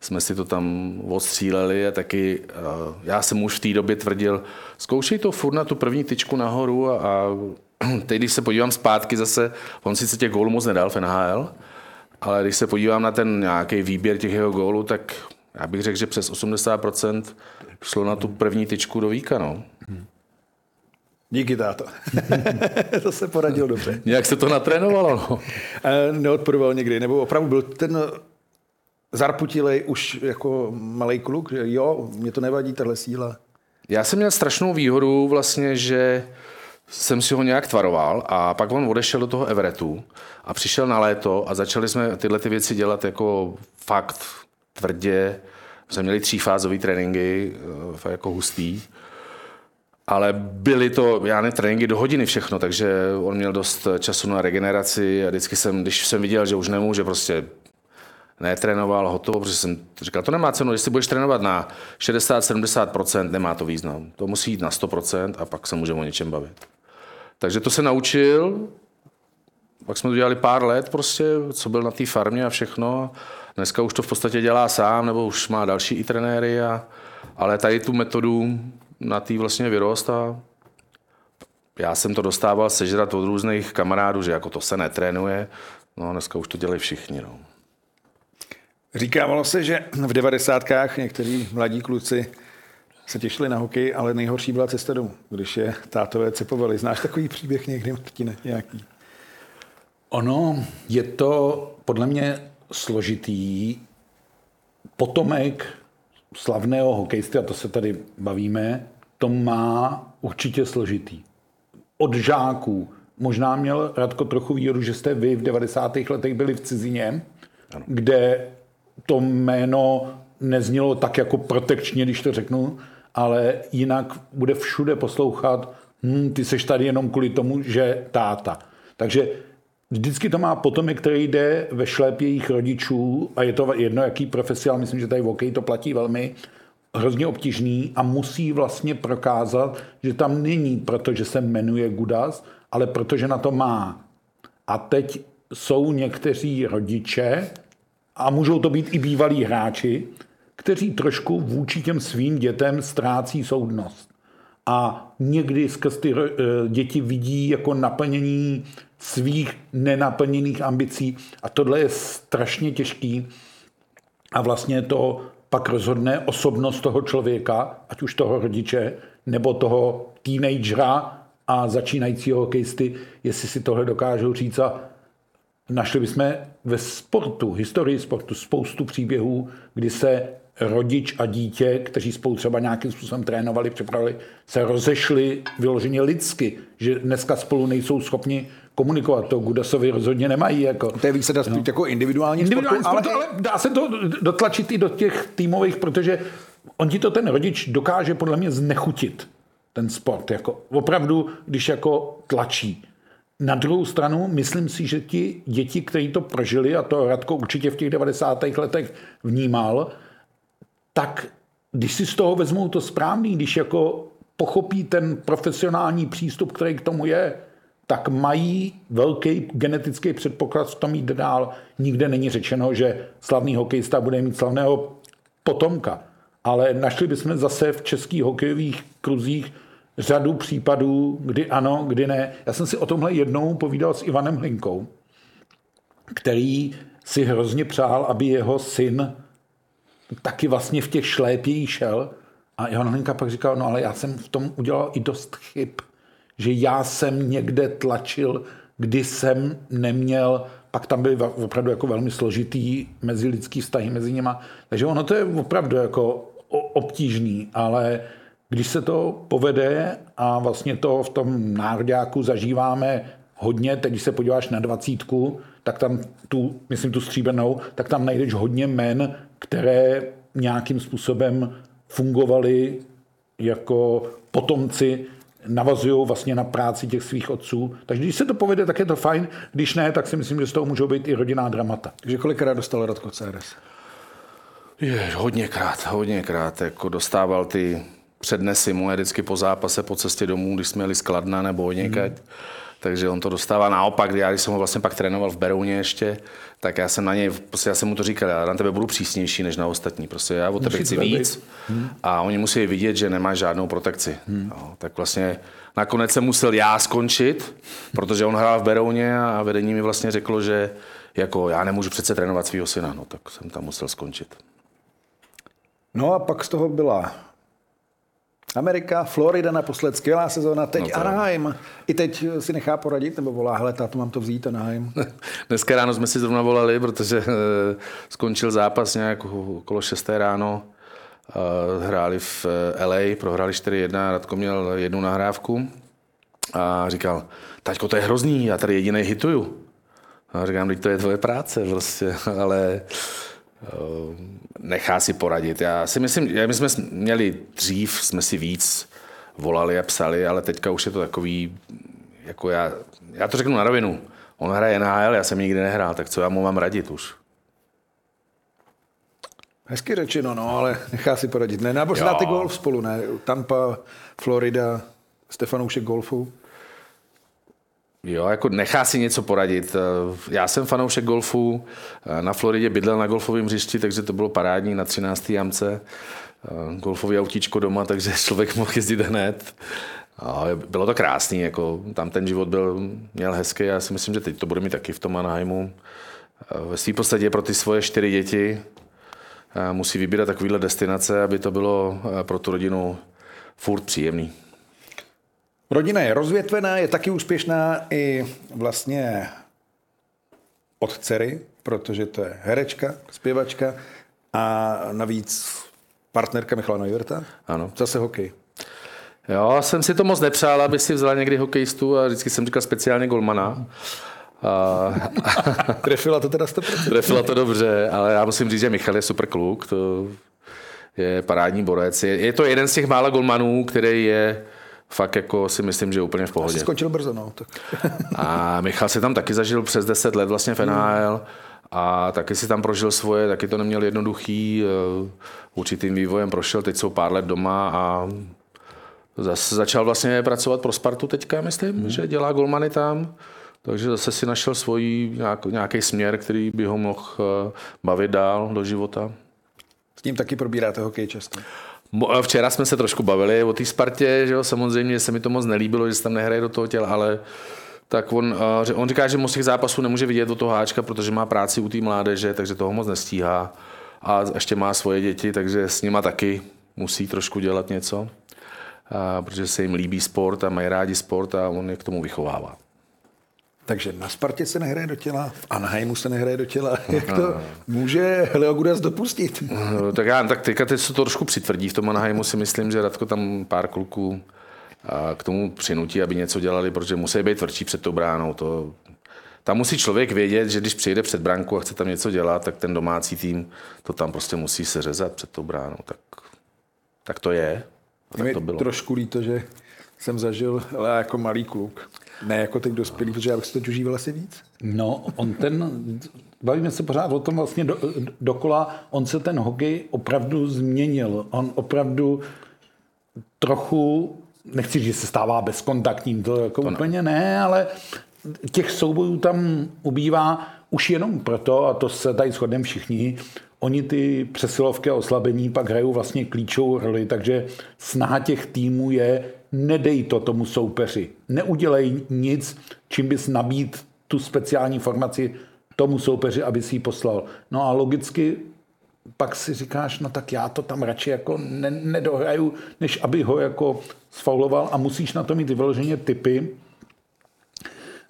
jsme si to tam odstříleli a taky uh, já jsem už v té době tvrdil, zkoušej to furt na tu první tyčku nahoru a, a teď, když se podívám zpátky zase, on sice těch gólů moc nedal v NHL, ale když se podívám na ten nějaký výběr těch jeho gólů, tak já bych řekl, že přes 80% šlo na tu první tyčku do víka. No. Díky, táto. to se poradil dobře. Jak se to natrénovalo? No? Neodporoval někdy, nebo opravdu byl ten zarputilej už jako malý kluk, že jo, mě to nevadí, tahle síla. Já jsem měl strašnou výhodu vlastně, že jsem si ho nějak tvaroval a pak on odešel do toho Everetu a přišel na léto a začali jsme tyhle ty věci dělat jako fakt tvrdě. Jsme měli třífázové tréninky, eh, fakt jako hustý. Ale byly to, já ne, tréninky do hodiny všechno, takže on měl dost času na regeneraci a vždycky jsem, když jsem viděl, že už nemůže prostě netrénoval, hotovo, protože jsem říkal, to nemá cenu, jestli budeš trénovat na 60-70%, nemá to význam. To musí jít na 100% a pak se můžeme o něčem bavit. Takže to se naučil, pak jsme to dělali pár let prostě, co byl na té farmě a všechno. Dneska už to v podstatě dělá sám, nebo už má další i trenéry, a, ale tady tu metodu na tý vlastně vyrost a já jsem to dostával sežrat od různých kamarádů, že jako to se netrénuje, no dneska už to dělají všichni. No. Říkávalo se, že v devadesátkách někteří mladí kluci se těšili na hokej, ale nejhorší byla cesta domů, když je tátové cepovali. Znáš takový příběh někdy, Martine, nějaký? Ono je to podle mě složitý. Potomek slavného hokejisty, a to se tady bavíme, to má určitě složitý. Od žáků. Možná měl Radko trochu výhodu, že jste vy v 90. letech byli v cizině, ano. kde to jméno neznělo tak jako protekčně, když to řeknu, ale jinak bude všude poslouchat, hm, ty seš tady jenom kvůli tomu, že táta. Takže vždycky to má potomek, který jde ve šlép jejich rodičů a je to jedno, jaký profesionál, myslím, že tady v hokeji to platí velmi, hrozně obtížný a musí vlastně prokázat, že tam není, protože se jmenuje Gudas, ale protože na to má. A teď jsou někteří rodiče, a můžou to být i bývalí hráči, kteří trošku vůči těm svým dětem ztrácí soudnost. A někdy skrz ty eh, děti vidí jako naplnění svých nenaplněných ambicí. A tohle je strašně těžký. A vlastně to pak rozhodne osobnost toho člověka, ať už toho rodiče, nebo toho teenagera a začínajícího hokejisty, jestli si tohle dokážou říct a Našli bychom ve sportu, historii sportu, spoustu příběhů, kdy se rodič a dítě, kteří spolu třeba nějakým způsobem trénovali, připravili, se rozešli vyloženě lidsky, že dneska spolu nejsou schopni komunikovat. To Gudasovi rozhodně nemají. Jako, to je více dá no. jako individuální, individuální sportu, sportu ale... ale dá se to dotlačit i do těch týmových, protože on ti to ten rodič dokáže podle mě znechutit, ten sport. Jako, opravdu, když jako tlačí. Na druhou stranu, myslím si, že ti děti, kteří to prožili, a to Radko určitě v těch 90. letech vnímal, tak když si z toho vezmou to správný, když jako pochopí ten profesionální přístup, který k tomu je, tak mají velký genetický předpoklad v tom jít dál. Nikde není řečeno, že slavný hokejista bude mít slavného potomka. Ale našli bychom zase v českých hokejových kruzích řadu případů, kdy ano, kdy ne. Já jsem si o tomhle jednou povídal s Ivanem Hlinkou, který si hrozně přál, aby jeho syn taky vlastně v těch šlépějí šel. A Ivan Hlinka pak říkal, no ale já jsem v tom udělal i dost chyb, že já jsem někde tlačil, kdy jsem neměl, pak tam byly opravdu jako velmi složitý mezilidský vztahy mezi nima. Takže ono to je opravdu jako obtížný, ale když se to povede a vlastně to v tom nároďáku zažíváme hodně, teď když se podíváš na dvacítku, tak tam tu, myslím tu stříbenou, tak tam najdeš hodně men, které nějakým způsobem fungovaly jako potomci, navazují vlastně na práci těch svých otců. Takže když se to povede, tak je to fajn. Když ne, tak si myslím, že z toho můžou být i rodinná dramata. Takže kolikrát dostal Radko CRS? Je, hodněkrát, hodněkrát. Jako dostával ty přednesy moje vždycky po zápase, po cestě domů, když jsme jeli z Kladna nebo někať. Mm. Takže on to dostává naopak, já když jsem ho vlastně pak trénoval v Berouně ještě, tak já jsem na něj, prostě já jsem mu to říkal, já na tebe budu přísnější než na ostatní, prostě já o tebe chci víc hmm. a oni musí vidět, že nemáš žádnou protekci. Hmm. No, tak vlastně nakonec jsem musel já skončit, protože on hrál v Berouně a vedení mi vlastně řeklo, že jako já nemůžu přece trénovat svého syna, no tak jsem tam musel skončit. No a pak z toho byla Amerika, Florida naposled, skvělá sezóna, teď no Anaheim. I teď si nechá poradit, nebo volá, hele, táto, mám to vzít, Anaheim. Dneska ráno jsme si zrovna volali, protože uh, skončil zápas nějak okolo 6. ráno. Uh, hráli v eh, LA, prohráli 4-1, Radko měl jednu nahrávku. A říkal, taťko, to je hrozný, já tady jediný hituju. A říkám, teď to je tvoje práce prostě, ale eh, nechá si poradit. Já si myslím, že my jsme měli dřív, jsme si víc volali a psali, ale teďka už je to takový, jako já, já to řeknu na rovinu. On hraje NHL, já jsem nikdy nehrál, tak co já mu mám radit už? Hezky řečeno, no, ale nechá si poradit. Ne, nebo znáte golf spolu, ne? Tampa, Florida, Stefanoušek golfu. Jo, jako nechá si něco poradit. Já jsem fanoušek golfu, na Floridě bydlel na golfovém hřišti, takže to bylo parádní na 13. jamce. Golfový autíčko doma, takže člověk mohl jezdit hned. A bylo to krásný, jako tam ten život byl, měl hezký. Já si myslím, že teď to bude mít taky v tom Anaheimu. Ve své podstatě pro ty svoje čtyři děti musí vybírat takovéhle destinace, aby to bylo pro tu rodinu furt příjemný. Rodina je rozvětvená, je taky úspěšná i vlastně od dcery, protože to je herečka, zpěvačka a navíc partnerka Michala Neuwirta. Ano. Zase hokej. Jo, jsem si to moc nepřál, aby si vzala někdy hokejistu a vždycky jsem říkal speciálně golmana. A... Trefila to teda 100%. Trefila to dobře, ale já musím říct, že Michal je super kluk, to je parádní borec. Je, je to jeden z těch mála golmanů, který je fakt jako si myslím, že úplně v pohodě. Asi skončil brzo, no. Tak. a Michal si tam taky zažil přes 10 let vlastně v NHL a taky si tam prožil svoje, taky to neměl jednoduchý, eh, určitým vývojem prošel, teď jsou pár let doma a zase začal vlastně pracovat pro Spartu teďka, myslím, hmm. že dělá golmany tam. Takže zase si našel svůj nějaký směr, který by ho mohl eh, bavit dál do života. S ním taky probíráte hokej často? Eh, včera jsme se trošku bavili o té Spartě, že jo, samozřejmě se mi to moc nelíbilo, že se tam nehraje do toho těla, ale tak on, eh, on říká, že moc těch zápasů nemůže vidět do toho háčka, protože má práci u té mládeže, takže toho moc nestíhá. A ještě má svoje děti, takže s nima taky musí trošku dělat něco, a, protože se jim líbí sport a mají rádi sport a on je k tomu vychovává. Takže na Spartě se nehraje do těla, v Anaheimu se nehraje do těla. Jak to může Leogudas dopustit? No, tak já, tak teďka teď se to trošku přitvrdí v tom Anaheimu si myslím, že Radko tam pár kluků k tomu přinutí, aby něco dělali, protože musí být tvrdší před tou bránou. To, tam musí člověk vědět, že když přijde před bránku a chce tam něco dělat, tak ten domácí tým to tam prostě musí se řezat před tou bránou. Tak, tak to je. Tak to bylo. trošku líto, že jsem zažil ale jako malý kluk. Ne jako teď dospělý, protože já bych si to užíval asi víc. No, on ten, bavíme se pořád o tom vlastně do, dokola, on se ten hokej opravdu změnil. On opravdu trochu, nechci říct, že se stává bezkontaktním, to jako to úplně ne. ne, ale těch soubojů tam ubývá už jenom proto, a to se tady shodneme všichni, oni ty přesilovky a oslabení pak hrajou vlastně klíčovou roli, takže snaha těch týmů je nedej to tomu soupeři. Neudělej nic, čím bys nabít tu speciální formaci tomu soupeři, aby si ji poslal. No a logicky pak si říkáš, no tak já to tam radši jako ne, nedohraju, než aby ho jako sfauloval a musíš na to mít vyloženě typy,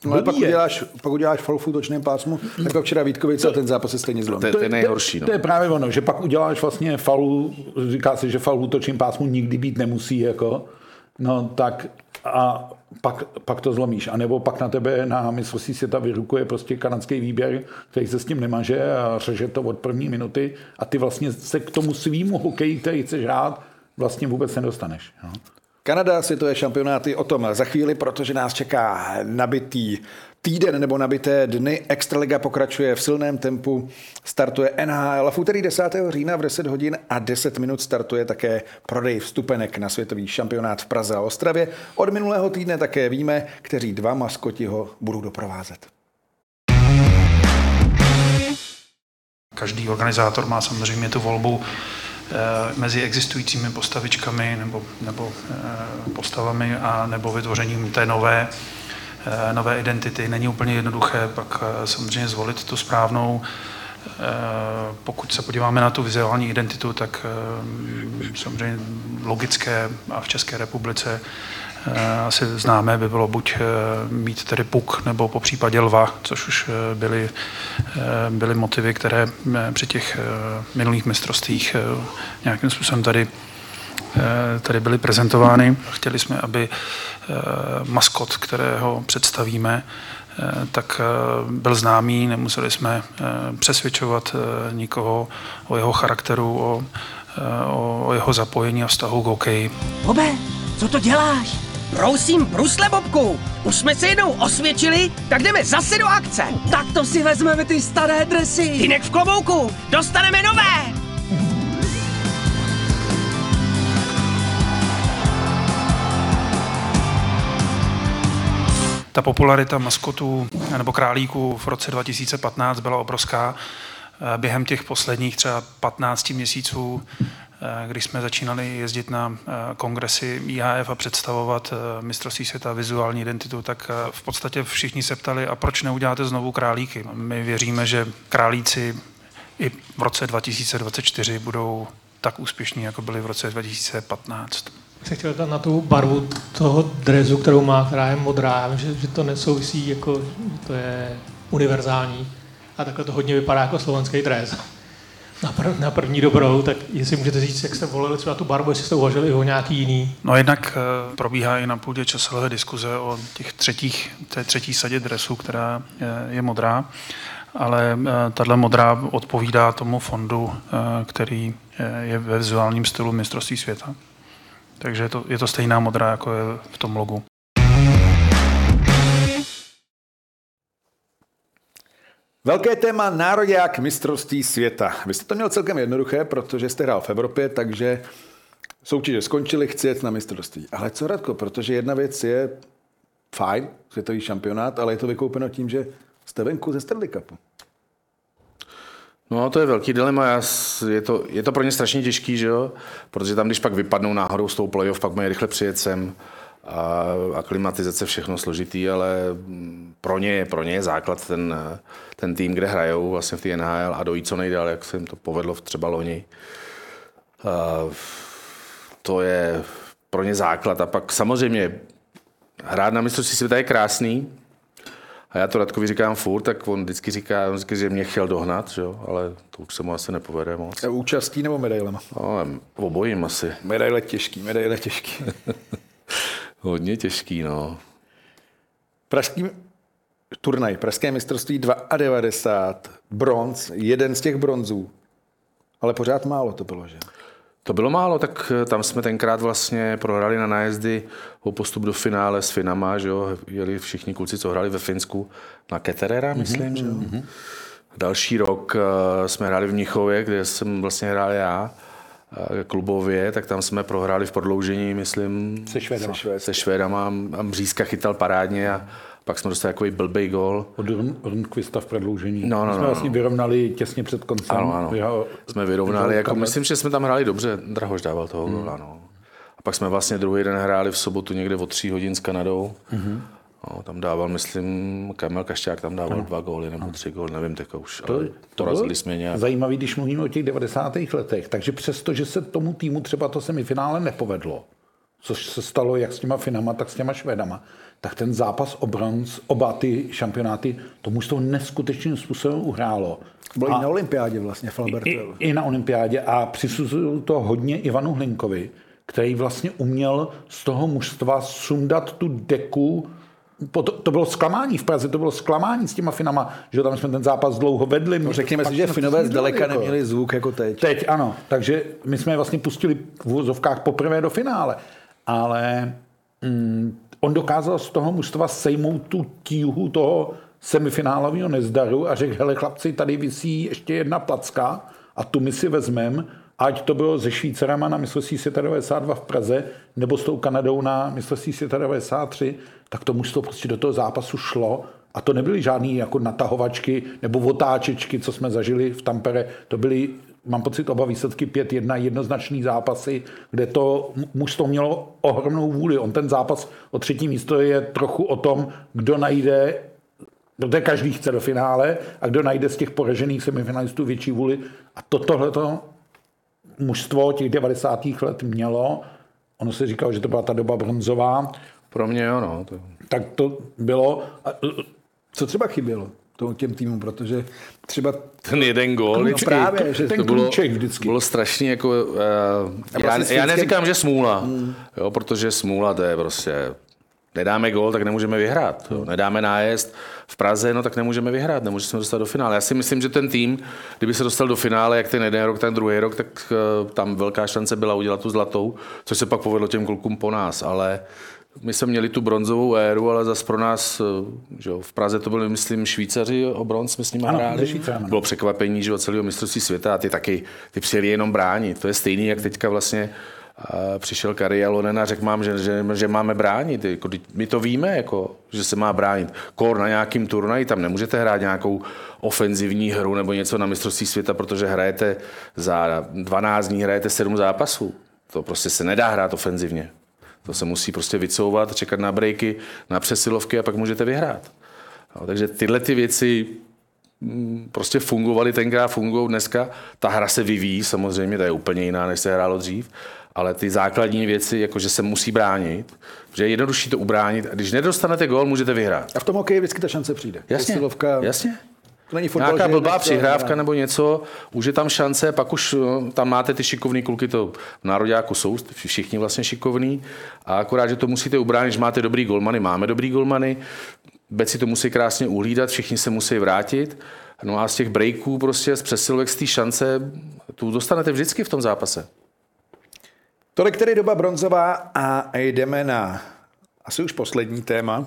No, ale pak uděláš, pak uděláš faul v útočném pásmu, tak jako včera Vítkovice a ten zápas se stejně zlomí. To, to je nejhorší. No. To je právě ono, že pak uděláš vlastně faul, říká se, že faul v útočném pásmu nikdy být nemusí, jako, no tak a pak, pak to zlomíš. A nebo pak na tebe na mistrovství světa vyrukuje prostě kanadský výběr, který se s tím nemaže a řeže to od první minuty a ty vlastně se k tomu svýmu hokeji, který chceš hrát, vlastně vůbec nedostaneš. No. Kanada, světové šampionáty o tom za chvíli, protože nás čeká nabitý týden nebo nabité dny. Extraliga pokračuje v silném tempu, startuje NHL a v úterý 10. října v 10 hodin a 10 minut startuje také prodej vstupenek na světový šampionát v Praze a Ostravě. Od minulého týdne také víme, kteří dva maskoti ho budou doprovázet. Každý organizátor má samozřejmě tu volbu mezi existujícími postavičkami nebo, nebo eh, postavami a nebo vytvořením té nové, eh, nové identity. Není úplně jednoduché pak samozřejmě zvolit tu správnou. Pokud se podíváme na tu vizuální identitu, tak samozřejmě logické a v České republice Eh, asi známé by bylo buď eh, mít tedy puk nebo po případě lva, což už eh, byly, byly motivy, které při těch minulých mistrovstvích nějakým způsobem tady tady byly prezentovány. Chtěli jsme, aby maskot, kterého představíme, tak byl známý, nemuseli jsme přesvědčovat nikoho o jeho charakteru, o, o jeho zapojení a vztahu k hokeji. Bobe, co to děláš? Prosím, brusle, Bobku, už jsme se jednou osvědčili, tak jdeme zase do akce. Tak to si vezmeme ty staré dresy. Hinek v klobouku, dostaneme nové. Ta popularita maskotů nebo králíků v roce 2015 byla obrovská. Během těch posledních třeba 15 měsíců Eh, když jsme začínali jezdit na eh, kongresy IHF a představovat eh, mistrovství světa vizuální identitu, tak v podstatě všichni se ptali, a proč neuděláte znovu králíky? My věříme, že králíci i v roce 2024 budou tak úspěšní, jako byli v roce 2015. Se chtěl tam na tu barvu toho drezu, kterou má, která je modrá. Já vím, že, že to nesouvisí, jako, to je univerzální. A takhle to hodně vypadá jako slovenský dres na, prv, na první dobrou, tak jestli můžete říct, jak jste volili třeba tu barvu, jestli jste uvažili o nějaký jiný. No jednak uh, probíhá i na půdě časové diskuze o těch třetích, té třetí sadě dresů, která je, je modrá, ale uh, tahle modrá odpovídá tomu fondu, který je ve vizuálním stylu mistrovství světa. Takže je to, je to stejná modrá, jako je v tom logu. Velké téma národák mistrovství světa. Vy jste to měl celkem jednoduché, protože jste hrál v Evropě, takže soutěže skončily, chci jet na mistrovství. Ale co Radko, protože jedna věc je fajn, světový šampionát, ale je to vykoupeno tím, že jste venku ze Stanley Cupu. No, to je velký dilema. Já, je, to, je to pro ně strašně těžký, že jo? Protože tam, když pak vypadnou náhodou s tou playoff, pak mají rychle přijet sem a, a klimatizace všechno složitý, ale pro ně, pro ně je základ ten, ten tým, kde hrajou vlastně v té NHL a dojít co nejdál, jak se jim to povedlo v třeba loni. A, to je pro ně základ a pak samozřejmě hrát na mistrovství světa je krásný, a já to Radkovi říkám furt, tak on vždycky říká, on vždycky, že mě chtěl dohnat, že jo? ale to už se mu asi nepovede moc. Účastí nebo medailema? No, obojím asi. Medaile těžký, medaile těžký. Hodně těžký, no. Pražský turnaj, Pražské mistrovství 92, bronz, jeden z těch bronzů. Ale pořád málo to bylo, že? To bylo málo, tak eh, tam jsme tenkrát vlastně prohrali na nájezdy o postup do finále s Finama, že jo, jeli všichni kluci, co hráli ve Finsku, na Keterera, mhm, myslím, mm-hmm. že jo. Mm-hmm. Další rok uh, jsme hráli v Mnichově, kde jsem vlastně hrál já klubově, tak tam jsme prohráli v prodloužení, myslím, se Švédama. Se, švéd, se Švédama a Mřízka chytal parádně a pak jsme dostali takový blbej gol. Od Rundqvista v prodloužení. No, no, jsme no, vlastně vyrovnali těsně před koncem. Ano, ano. Jeho, jsme vyrovnali, jako, myslím, že jsme tam hráli dobře, Drahoš dával toho hmm. gola, no. A pak jsme vlastně druhý den hráli v sobotu někde o tří hodin s Kanadou. Hmm. No, tam dával, myslím, Kamil Kašťák tam dával ano. dva góly nebo tři góly, nevím teď už, to, ale to razili jsme nějak. Zajímavý, když mluvíme o těch 90. letech, takže přesto, že se tomu týmu třeba to semifinále nepovedlo, což se stalo jak s těma Finama, tak s těma Švédama, tak ten zápas o bronz, oba ty šampionáty, tomu to neskutečným způsobem uhrálo. Bylo a i na olympiádě vlastně v I, I na olympiádě a přisuzují to hodně Ivanu Hlinkovi, který vlastně uměl z toho mužstva sundat tu deku to, to bylo zklamání v Praze, to bylo zklamání s těma Finama, že tam jsme ten zápas dlouho vedli. No, řekněme si, že Finové zdaleka jako. neměli zvuk jako teď. Teď ano, takže my jsme je vlastně pustili v vozovkách poprvé do finále, ale mm, on dokázal z toho mužstva sejmout tu tíhu toho semifinálového nezdaru a řekl, hele chlapci, tady visí ještě jedna placka a tu my si vezmeme ať to bylo se Švýcarama na mistrovství světa 92 v Praze, nebo s tou Kanadou na mistrovství světa 93, tak to mužstvo prostě do toho zápasu šlo a to nebyly žádné jako natahovačky nebo otáčečky, co jsme zažili v Tampere. To byly, mám pocit, oba výsledky 5-1, jednoznačný zápasy, kde to mužstvo mělo ohromnou vůli. On ten zápas o třetí místo je trochu o tom, kdo najde protože každý chce do finále a kdo najde z těch poražených semifinalistů větší vůli. A to, tohleto mužstvo těch 90. let mělo. Ono se říkalo, že to byla ta doba bronzová. Pro mě ano. To... Tak to bylo. Co třeba chybělo? tomu těm týmům, protože třeba ten jeden gól, vždycky, právě, že ten to bylo, vždycky. bylo strašně jako, uh, já, já neříkám, že smůla, hmm. jo, protože smůla to je prostě, nedáme gól, tak nemůžeme vyhrát. Jo. Nedáme nájezd v Praze, no tak nemůžeme vyhrát, nemůžeme se dostat do finále. Já si myslím, že ten tým, kdyby se dostal do finále, jak ten jeden rok, tak druhý rok, tak uh, tam velká šance byla udělat tu zlatou, což se pak povedlo těm klukům po nás, ale my jsme měli tu bronzovou éru, ale zase pro nás, že jo, v Praze to byli, myslím, Švýcaři o bronz, jsme s nimi hráli. Bylo překvapení, že od celého mistrovství světa a ty taky, ty přijeli jenom bránit. To je stejný, jak teďka vlastně přišel Kari Alonen a řekl mám, že, že, že máme bránit. Jako, my to víme, jako, že se má bránit. Kor na nějakým turnaji, tam nemůžete hrát nějakou ofenzivní hru nebo něco na mistrovství světa, protože hrajete za 12 dní hrajete 7 zápasů. To prostě se nedá hrát ofenzivně. To se musí prostě vycouvat, čekat na breaky, na přesilovky a pak můžete vyhrát. No, takže tyhle ty věci mm, prostě fungovaly tenkrát, fungují dneska. Ta hra se vyvíjí samozřejmě, to je úplně jiná, než se hrálo dřív, ale ty základní věci, jako že se musí bránit, že je jednodušší to ubránit a když nedostanete gól, můžete vyhrát. A v tom hokeji vždycky ta šance přijde. Jasně, Posilovka, jasně. To není fotbal, Nějaká blbá jdeš, přihrávka nebo něco, už je tam šance, pak už no, tam máte ty šikovní kluky, to v nároďáku jsou všichni vlastně šikovní a akorát, že to musíte ubránit, že máte dobrý golmany, máme dobrý golmany, beci to musí krásně uhlídat, všichni se musí vrátit, no a z těch breaků prostě, z přesilovek, z té šance, tu dostanete vždycky v tom zápase. Tolik tedy doba bronzová a jdeme na asi už poslední téma.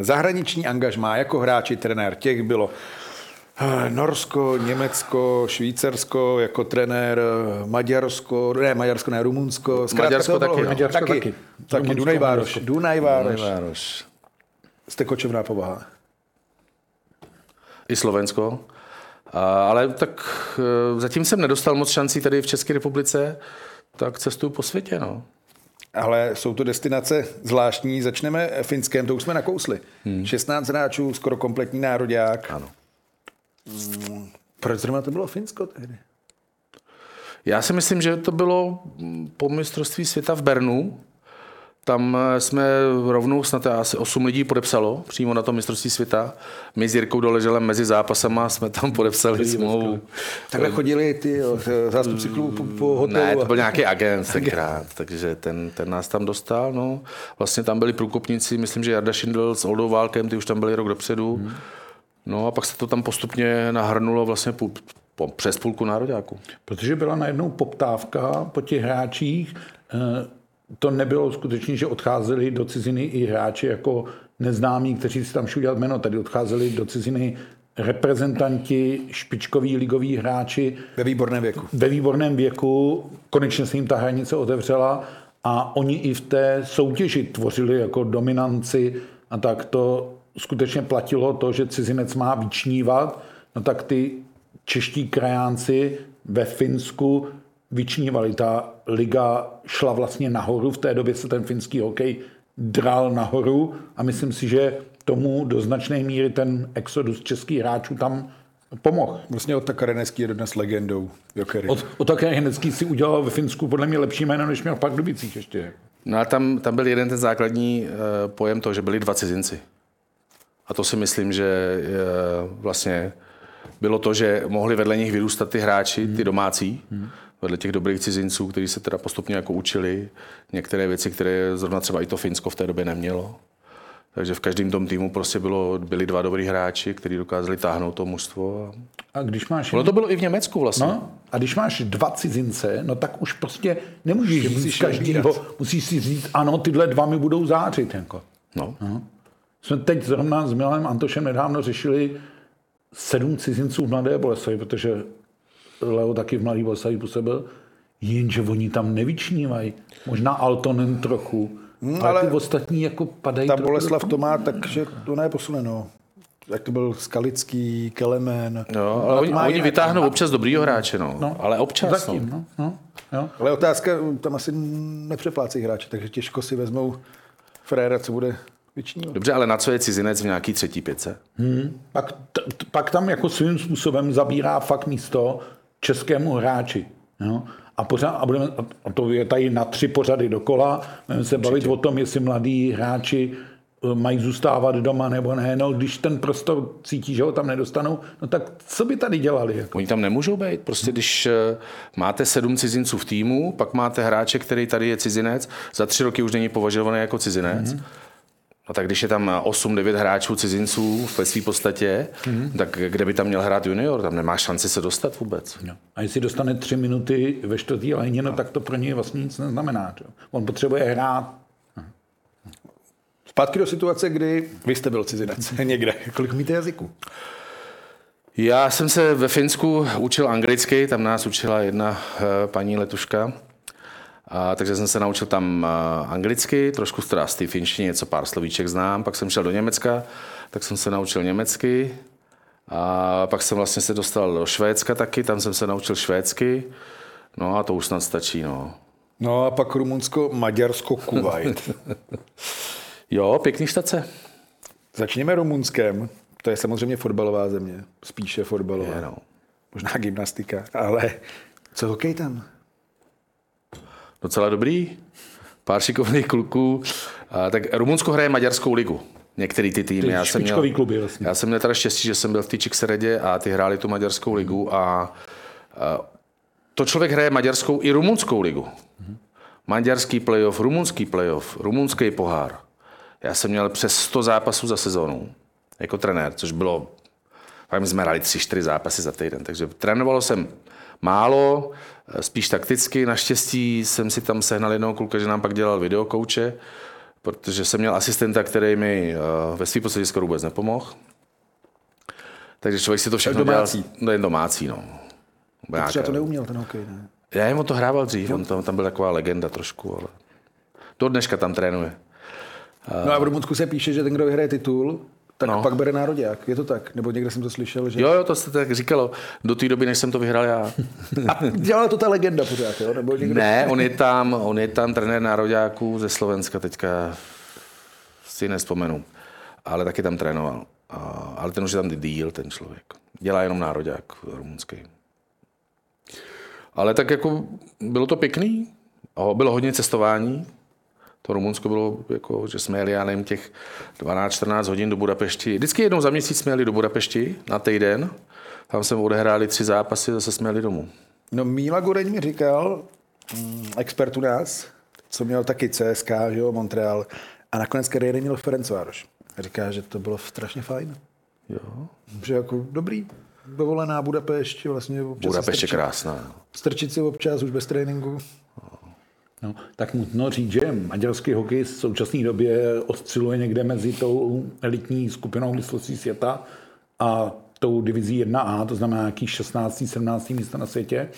Zahraniční angažmá jako hráči, trenér. Těch bylo eh, Norsko, Německo, Švýcarsko jako trenér, eh, Maďarsko, ne, Maďarsko, ne, Rumunsko. Zkrátka Maďarsko bylo taky, no. Maďarsko taky. taky. Taky, Rumunsko, Dunaj Vároš. Maďarsko. Dunaj Vároš. Vároš. Jste kočovná povaha. I Slovensko. A, ale tak e, zatím jsem nedostal moc šancí tady v České republice, tak cestuju po světě, no. Ale jsou to destinace zvláštní. Začneme Finskem, to už jsme nakousli. Hmm. 16 hráčů, skoro kompletní nároďák. Ano. Mm, Proč zrovna to bylo Finsko tehdy? Já si myslím, že to bylo po mistrovství světa v Bernu. Tam eh, jsme rovnou snad asi 8 lidí podepsalo přímo na tom mistrovství světa. My s Jirkou Doleželem mezi zápasama jsme tam podepsali smlouvu. Takhle chodili ty jo, zástupci klubu po, po hotelu. Ne, to byl nějaký agent tenkrát, takže ten, ten nás tam dostal. No. Vlastně tam byli průkopníci, myslím, že Jarda Šindl s Oldou Válkem, ty už tam byli rok dopředu. Hmm. No a pak se to tam postupně nahrnulo vlastně půl, po, přes půlku nároďáku. Protože byla najednou poptávka po těch hráčích. Eh, To nebylo skutečně, že odcházeli do ciziny i hráči jako neznámí, kteří si tam šli udělat jméno. Tady odcházeli do ciziny reprezentanti, špičkoví ligoví hráči Ve výborném věku. ve výborném věku. Konečně se jim ta hranice otevřela a oni i v té soutěži tvořili jako dominanci a tak to skutečně platilo to, že cizinec má vyčnívat, no tak ty čeští krajánci ve Finsku vyčnívali. Ta liga šla vlastně nahoru, v té době se ten finský hokej dral nahoru a myslím si, že tomu do značné míry ten exodus českých hráčů tam pomohl. Vlastně od Takareneský je dodnes legendou Jokery. Od, od také Hnecký si udělal ve Finsku podle mě lepší jméno, než měl v Pardubicích ještě. No a tam, tam byl jeden ten základní eh, pojem toho, že byli dva cizinci. A to si myslím, že eh, vlastně bylo to, že mohli vedle nich vyrůstat ty hráči, ty domácí, vedle těch dobrých cizinců, kteří se teda postupně jako učili některé věci, které zrovna třeba i to Finsko v té době nemělo. Takže v každém tom týmu prostě bylo, byli dva dobrý hráči, kteří dokázali táhnout to mužstvo. A A když máš... ono to bylo i v Německu vlastně. No, a když máš dva cizince, no tak už prostě nemůžeš říct musíš každýho, musíš si říct, ano, tyhle dva mi budou zářit. Jako. No. Jsme teď zrovna s Milanem Antošem nedávno řešili sedm cizinců v Mladé Boleslavi, protože Leo taky v Mladé Boleslavi působil, jenže oni tam nevyčnívají. Možná Altonen trochu, ale, ale ale ty ostatní jako padají Ta Boleslav to má, takže to ne posuneno. Jak to byl Skalický, Kelemen. Jo, ale oni, oni vytáhnou občas dobrýho hráče, no. No, ale občas. Zatím, no. no. No, jo. Ale otázka, tam asi nepřeplácí hráči, takže těžko si vezmou fréra, co bude vyčnívat. Dobře, ale na co je cizinec v nějaký třetí pětce? Pak, t, t- pak tam jako svým způsobem zabírá fakt místo českému hráči. Jo? A, pořád, a, budeme, a to je tady na tři pořady dokola. Budeme se bavit o tom, jestli mladí hráči eh, mají zůstávat doma nebo ne. No, když ten prostor cítí, že ho tam nedostanou, no tak co by tady dělali? Jako? Oni tam nemůžou být. Prostě když eh, máte sedm cizinců v týmu, pak máte hráče, který tady je cizinec, za tři roky už není považovaný jako cizinec. Mm-hmm. No tak když je tam 8-9 hráčů cizinců ve své podstatě, mm-hmm. tak kde by tam měl hrát junior? Tam nemá šanci se dostat vůbec. No. A jestli dostane tři minuty ve čtvrtý léně, no tak to pro něj vlastně nic neznamená. Čo? On potřebuje hrát. Zpátky do situace, kdy vy jste byl cizinec někde. Kolik umíte jazyků? Já jsem se ve Finsku učil anglicky, tam nás učila jedna uh, paní letuška. A, takže jsem se naučil tam anglicky, trošku teda z té finštiny, něco pár slovíček znám. Pak jsem šel do Německa, tak jsem se naučil německy. A pak jsem vlastně se dostal do Švédska taky, tam jsem se naučil švédsky. No a to už snad stačí, no. No a pak Rumunsko, Maďarsko, Kuwait. jo, pěkný štace. Začněme Rumunskem. To je samozřejmě fotbalová země. Spíše fotbalová. Je, no. Možná gymnastika. Ale co hokej tam? Docela dobrý. Pár šikovných kluků. A, tak Rumunsko hraje Maďarskou ligu. Některý ty týmy. Ty já jsem, měl, kluby vlastně. já jsem měl teda štěstí, že jsem byl v té Čikseredě a ty hráli tu Maďarskou ligu a, a to člověk hraje Maďarskou i Rumunskou ligu. Maďarský playoff, rumunský playoff, rumunský pohár. Já jsem měl přes 100 zápasů za sezónu jako trenér, což bylo, my jsme hráli 3-4 zápasy za týden, takže trénovalo jsem málo, spíš takticky. Naštěstí jsem si tam sehnal jednoho kluka, že nám pak dělal videokouče, protože jsem měl asistenta, který mi eh, ve svým podstatě skoro vůbec nepomohl. Takže člověk si to všechno domácí. dělal. No, jen domácí, no. Třeba to neuměl ten hokej, ne? Já jim on to hrával dřív, on tam, tam byl taková legenda trošku, ale do dneška tam trénuje. No a v Rumunsku se píše, že ten, kdo vyhraje titul, tak no. pak bere národák. Je to tak? Nebo někde jsem to slyšel, že... Jo, jo, to se tak říkalo. Do té doby, než jsem to vyhrál já. A dělala to ta legenda pořád, jo? Nebo někdo... Ne, on je tam, on je tam trenér nároďáků ze Slovenska, teďka si nespomenu. Ale taky tam trénoval. A, ale ten už je tam díl, ten člověk. Dělá jenom nároďák rumunský. Ale tak jako bylo to pěkný. A Bylo hodně cestování. To Rumunsko bylo, jako, že jsme jeli, já nevím, těch 12-14 hodin do Budapešti. Vždycky jednou za měsíc jsme jeli do Budapešti na týden. Tam jsme odehráli tři zápasy, zase jsme jeli domů. No Míla Goreň mi říkal, mm, expert u nás, co měl taky CSK, že jo, Montreal, a nakonec kariéry měl Ferencvároš. Říká, že to bylo strašně fajn. Jo. Že jako dobrý, dovolená Budapešť, vlastně občas Budapešť je krásná. Strčit si občas už bez tréninku. No, tak nutno říct, že maďarský hokej v současné době osciluje někde mezi tou elitní skupinou mistrovství světa a tou divizí 1A, to znamená nějaký 16. 17. místo na světě.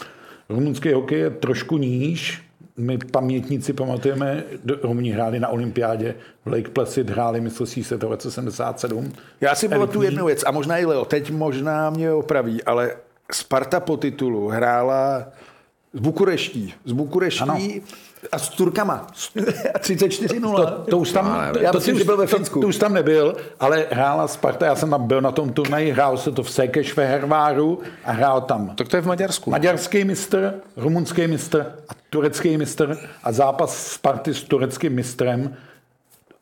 Rumunský hokej je trošku níž. My pamětníci pamatujeme, Rumuni hráli na olympiádě, v Lake Placid hráli mistrovství světa v roce 77. Já si pamatuju jednu věc, a možná i Leo, teď možná mě opraví, ale Sparta po titulu hrála z Bukureští. Z Bukureští Ano. A s Turkama. A 34-0. To, to už tam, Já to, myslím, ty že už- byl ve to- Finsku. To, už tam nebyl, ale hrála Sparta, já jsem tam byl na tom turnaji, hrál se to v Sekešveherváru a hrál tam Tak to je v Maďarsku. maďarský mistr, rumunský mistr a turecký mistr a zápas Sparty s tureckým mistrem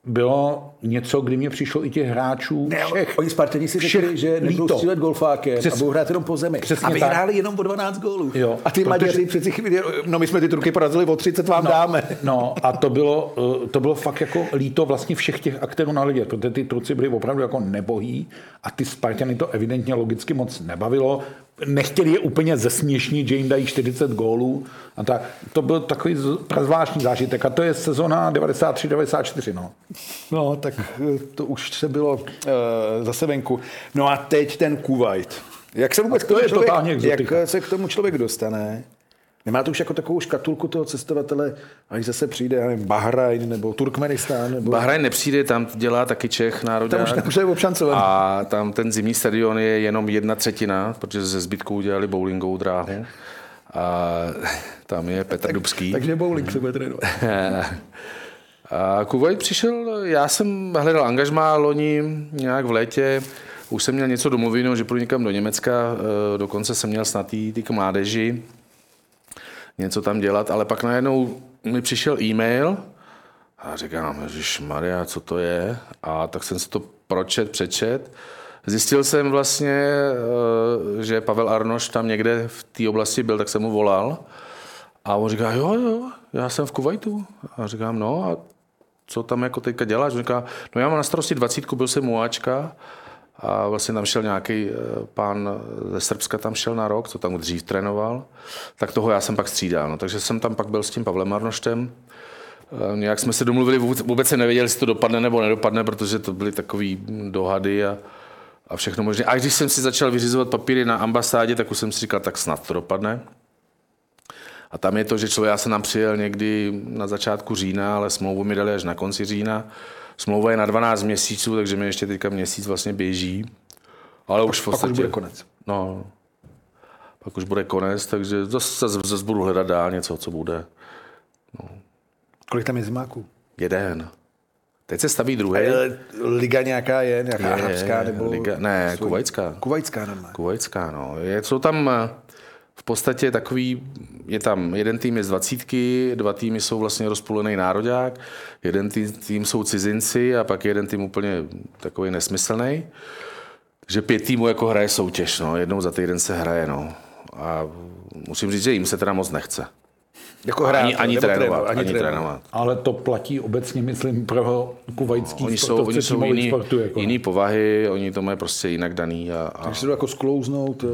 bylo něco, kdy mě přišlo i těch hráčů Ne, všech. oni Spartani si řekli, že nebudou líto. střílet golfákem Přes- a budou hrát jenom po zemi. Přesně a tak. vyhráli jenom po 12 gólů. Jo, a ty protože- Maďaři přeci chvíli, no my jsme ty Turky porazili o 30, vám dáme. No a to bylo, eh, to bylo fakt jako líto vlastně všech těch aktérů na lidě, protože ty Turci byli opravdu jako nebohý a ty Spartany to evidentně logicky moc nebavilo. Nechtěli je úplně zesměšnit, že jim dají 40 gólů a tak. To byl takový zvláštní zážitek a to je sezona 93-94, no. No, tak eh, to už se bylo uh, zase venku. No a teď ten Kuwait. Jak se vůbec A to je člověk, jak se k tomu člověk dostane? Nemá to už jako takovou škatulku toho cestovatele, až zase přijde, já nevím, Bahrajn nebo Turkmenistán, nebo... Bahrajn nepřijde, tam dělá taky Čech národák. Tam už, tam už je obšancovaný. A tam ten zimní stadion je jenom jedna třetina, protože ze zbytku udělali bowlingovou dráhu. A tam je Petr Dubský. Takže bowling se bude trénovat. A Kuwait přišel, já jsem hledal angažmá loni nějak v létě, už jsem měl něco domluveno, že půjdu někam do Německa, eh, dokonce jsem měl snad jít k mládeži, něco tam dělat, ale pak najednou mi přišel e-mail A říkám, Ježíš Maria, co to je? A tak jsem si to pročet, přečet. Zjistil jsem vlastně, eh, že Pavel Arnoš tam někde v té oblasti byl, tak jsem mu volal. A on říká, jo, jo, já jsem v Kuwaitu. A říkám, no a co tam jako teďka děláš? On říká, no já mám na starosti dvacítku, byl jsem muáčka a vlastně tam šel nějaký eh, pán ze Srbska, tam šel na rok, co tam dřív trénoval, tak toho já jsem pak střídal. No, takže jsem tam pak byl s tím Pavlem Arnoštem. Eh, Nějak jsme se domluvili, vůbec, se nevěděli, jestli to dopadne nebo nedopadne, protože to byly takové dohady a, a všechno možné. A když jsem si začal vyřizovat papíry na ambasádě, tak už jsem si říkal, tak snad to dopadne. A tam je to, že člověk, já jsem tam přijel někdy na začátku října, ale smlouvu mi dali až na konci října. Smlouva je na 12 měsíců, takže mi ještě teďka měsíc vlastně běží. Ale už v Pak podstatě... už bude konec. No, pak už bude konec, takže zase, zase budu hledat dál něco, co bude. Kolik tam je zimáků? Jeden. Teď se staví druhý. Liga nějaká je, nějaká Je, arabská nebo... liga- ne, svojí- kuvajská. Kuvajská normálně. Kuvajská, no. Je, jsou tam eh, v podstatě takový, je tam jeden tým je z dvacítky, dva týmy jsou vlastně rozpůlený nároďák, jeden tým, tým jsou cizinci a pak jeden tým úplně takový nesmyslný. Takže pět týmů jako hraje soutěž, no. jednou za týden se hraje, no. A musím říct, že jim se teda moc nechce. Jako hrát, ani, ani nebo trénovat, ani ani trénovat. trénovat. Ale to platí obecně, myslím, pro kuvajský Oni jsou, oni jsou jiný, sportů. Jako. jiný povahy, oni to mají prostě jinak daný. A, a, Takže se to jako sklouznout.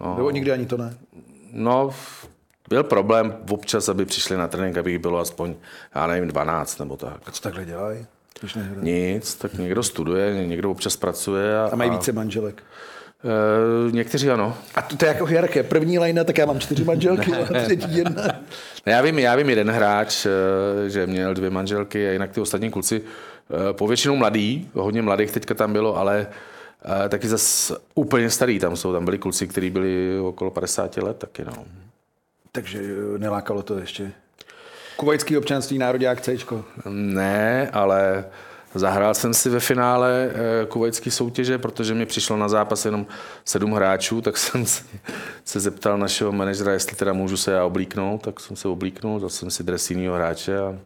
No. nebo nikdy ani to ne. No, byl problém občas, aby přišli na trénink, aby jich bylo aspoň, já nevím, 12 nebo tak. A co takhle dělají? Když nehrají? Nic, tak někdo studuje, někdo občas pracuje. A, A mají více manželek. E, někteří ano. A to, to je jako hierarchie. První lajna, tak já mám čtyři manželky, a třetí jedna. Já, vím, já vím jeden hráč, eh, že měl dvě manželky a jinak ty ostatní kluci, eh, povětšinou mladý, hodně mladých teďka tam bylo, ale taky zas úplně starý tam jsou. Tam byli kluci, kteří byli okolo 50 let taky. No. Takže jo, nelákalo to ještě. Kuvajský občanství, národák Cčko. Ne, ale zahrál jsem si ve finále eh, kuvajské soutěže, protože mi přišlo na zápas jenom sedm hráčů, tak jsem se zeptal našeho manažera, jestli teda můžu se já oblíknout, tak jsem se oblíknul, dal jsem si dres hráče a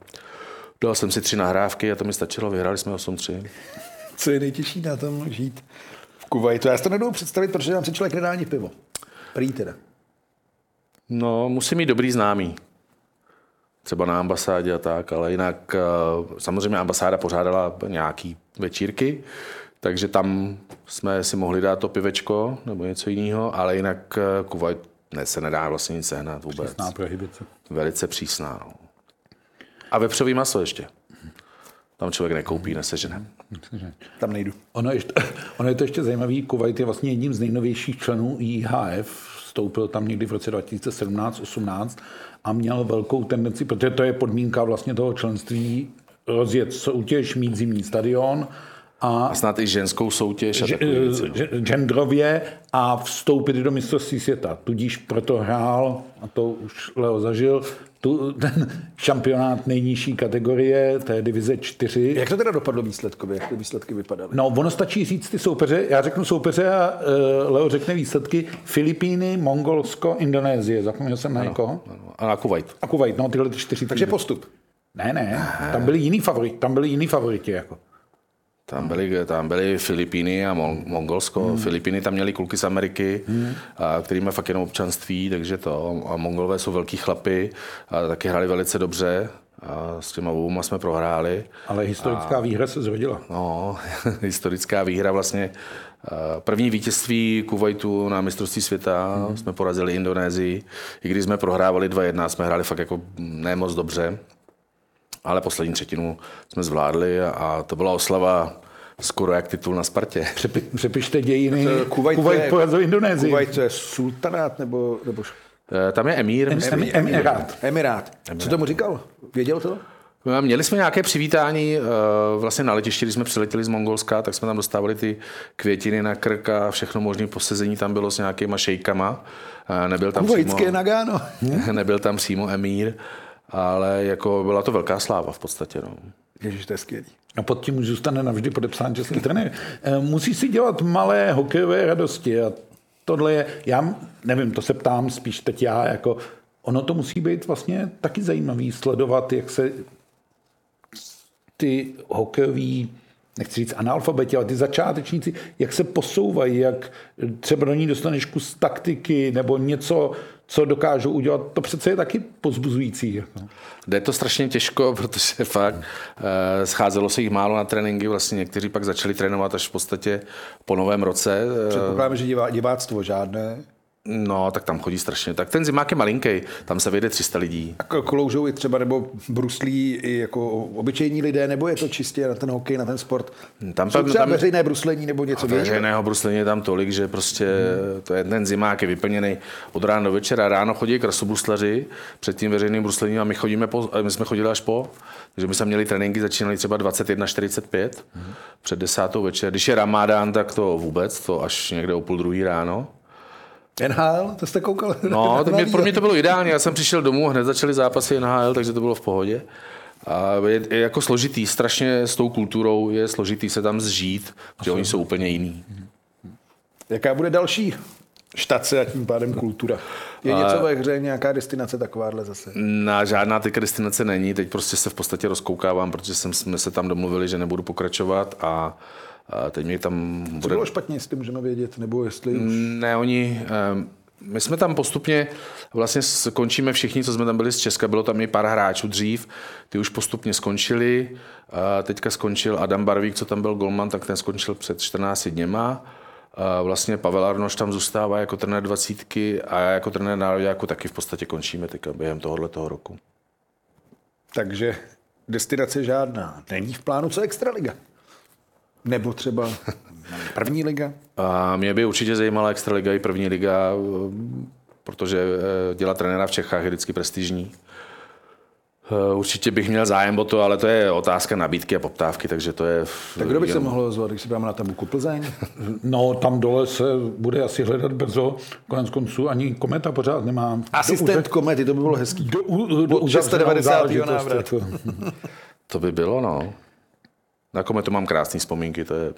dal jsem si tři nahrávky a to mi stačilo, vyhráli jsme 8-3. Co je nejtěžší na tom žít v Kuvajtu? Já si to nedobu představit, protože tam si člověk nedá ani pivo. Prý teda. No, musí mít dobrý známý. Třeba na ambasádě a tak, ale jinak eh, samozřejmě ambasáda pořádala nějaký večírky, takže tam jsme si mohli dát to pivečko nebo něco jiného, ale jinak eh, Kuwait ne, se nedá vlastně nic sehnat vůbec. Přísná prohibice. Velice přísná. No. A vepřový maso ještě. Tam člověk nekoupí, nesežene. Tam nejdu. Ono, ještě, ono je to ještě zajímavý, Kuwait je vlastně jedním z nejnovějších členů IHF, vstoupil tam někdy v roce 2017-18 a měl velkou tendenci, protože to je podmínka vlastně toho členství, rozjet soutěž, mít zimní stadion a A snad i ženskou soutěž a věci. no. a vstoupit do mistrovství světa. Tudíž proto hrál, a to už Leo zažil, tu, ten šampionát nejnižší kategorie, to je divize 4. Jak to teda dopadlo výsledkově? Jak ty výsledky vypadaly? No, ono stačí říct ty soupeře. Já řeknu soupeře a uh, Leo řekne výsledky. Filipíny, Mongolsko, Indonésie. Zapomněl jsem na někoho? A na Kuwait. A Kuwait, no tyhle ty čtyři. Takže postup. Ne, ne, tam byli jiný favoriti, tam byli jiný favoriti. Jako. Tam byly, tam byly Filipíny a Mon- Mongolsko. Hmm. Filipíny tam měli kluky z Ameriky, hmm. a, který mají fakt jenom občanství, takže to. A Mongolové jsou velký chlapy a taky hráli velice dobře. A s těma oboma jsme prohráli. Ale historická výhra se zrodila. No, historická výhra vlastně. První vítězství Kuwaitu na mistrovství světa mm. jsme porazili Indonésii. I když jsme prohrávali 2-1, jsme hráli fakt jako ne moc dobře. Ale poslední třetinu jsme zvládli a, to byla oslava skoro jak titul na Spartě. Přepi, přepište dějiny. Kuwait, Kuwait je- porazil Indonésii. Kuwait to je sultanát nebo, nebo Eh, Tam je Emír, myslím. Em- Emirát. Emirát. Co tomu říkal? Věděl to? Měli jsme nějaké přivítání eh, vlastně na letišti, když jsme přiletěli z Mongolska, tak jsme tam dostávali ty květiny na krk a všechno možné posezení tam bylo s nějakýma šejkama. Eh, Nebyl tam Kuvajské přímo, Nagano. nebyl tam přímo emír, ale jako byla to velká sláva v podstatě. No. Ježiš, to je skvělý. A pod tím už zůstane navždy podepsán český trenér. Eh, Musí si dělat malé hokejové radosti a tohle je, já nevím, to se ptám spíš teď já, jako ono to musí být vlastně taky zajímavý sledovat, jak se ty hokejoví nechci říct analfabeti, ale ty začátečníci, jak se posouvají, jak třeba do ní dostaneš kus taktiky nebo něco, co dokážou udělat, to přece je taky pozbuzující. Jako. Jde to strašně těžko, protože fakt eh, scházelo se jich málo na tréninky, vlastně někteří pak začali trénovat až v podstatě po novém roce. Předpokládáme, že divá, diváctvo žádné. No, tak tam chodí strašně. Tak ten zimák je malinký, tam se vyjde 300 lidí. A kloužou i třeba nebo bruslí i jako obyčejní lidé, nebo je to čistě na ten hokej, na ten sport? Tam, Jsou třeba tam, veřejné bruslení nebo něco Veřejného bruslení je tam tolik, že prostě hmm. to je ten zimák je vyplněný od rána do večera. Ráno chodí krasobruslaři před tím veřejným bruslením a my, chodíme po, my jsme chodili až po. Takže my jsme měli tréninky, začínali třeba 21.45 hmm. před desátou večer. Když je ramádán, tak to vůbec, to až někde o půl druhý ráno. NHL, to jste koukal? No, to mě, pro mě to bylo ideální. Já jsem přišel domů, hned začaly zápasy NHL, takže to bylo v pohodě. A je, je jako složitý, strašně s tou kulturou je složitý se tam zžít, protože oni jsou úplně jiný. Jaká bude další štace a tím pádem kultura? Je něco ve hře, nějaká destinace takováhle zase? Na žádná teďka destinace není, teď prostě se v podstatě rozkoukávám, protože jsem, jsme se tam domluvili, že nebudu pokračovat a a teď mě tam bude... Co bylo špatně, jestli můžeme vědět, nebo jestli už... Ne, oni... My jsme tam postupně, vlastně skončíme všichni, co jsme tam byli z Česka, bylo tam i pár hráčů dřív, ty už postupně skončili. A teďka skončil Adam Barvík, co tam byl golman, tak ten skončil před 14 dněma. A vlastně Pavel Arnoš tam zůstává jako trenér dvacítky a já jako trenér národňáku taky v podstatě končíme teďka během tohohle toho roku. Takže destinace žádná. Není v plánu co Extraliga? Nebo třeba první liga? A mě by určitě zajímala extraliga i první liga, protože eh, dělat trenéra v Čechách je vždycky prestižní. Eh, určitě bych měl zájem o to, ale to je otázka nabídky a poptávky, takže to je... Tak kdo by se mohl zvat, když si máme na tabuku Plzeň? No, tam dole se bude asi hledat brzo. Konec konců ani kometa pořád nemá. Asistent komety, to by bylo hezký. Do, do, do, do 690. návrat. to by bylo, no. Na kometu mám krásné vzpomínky, to je...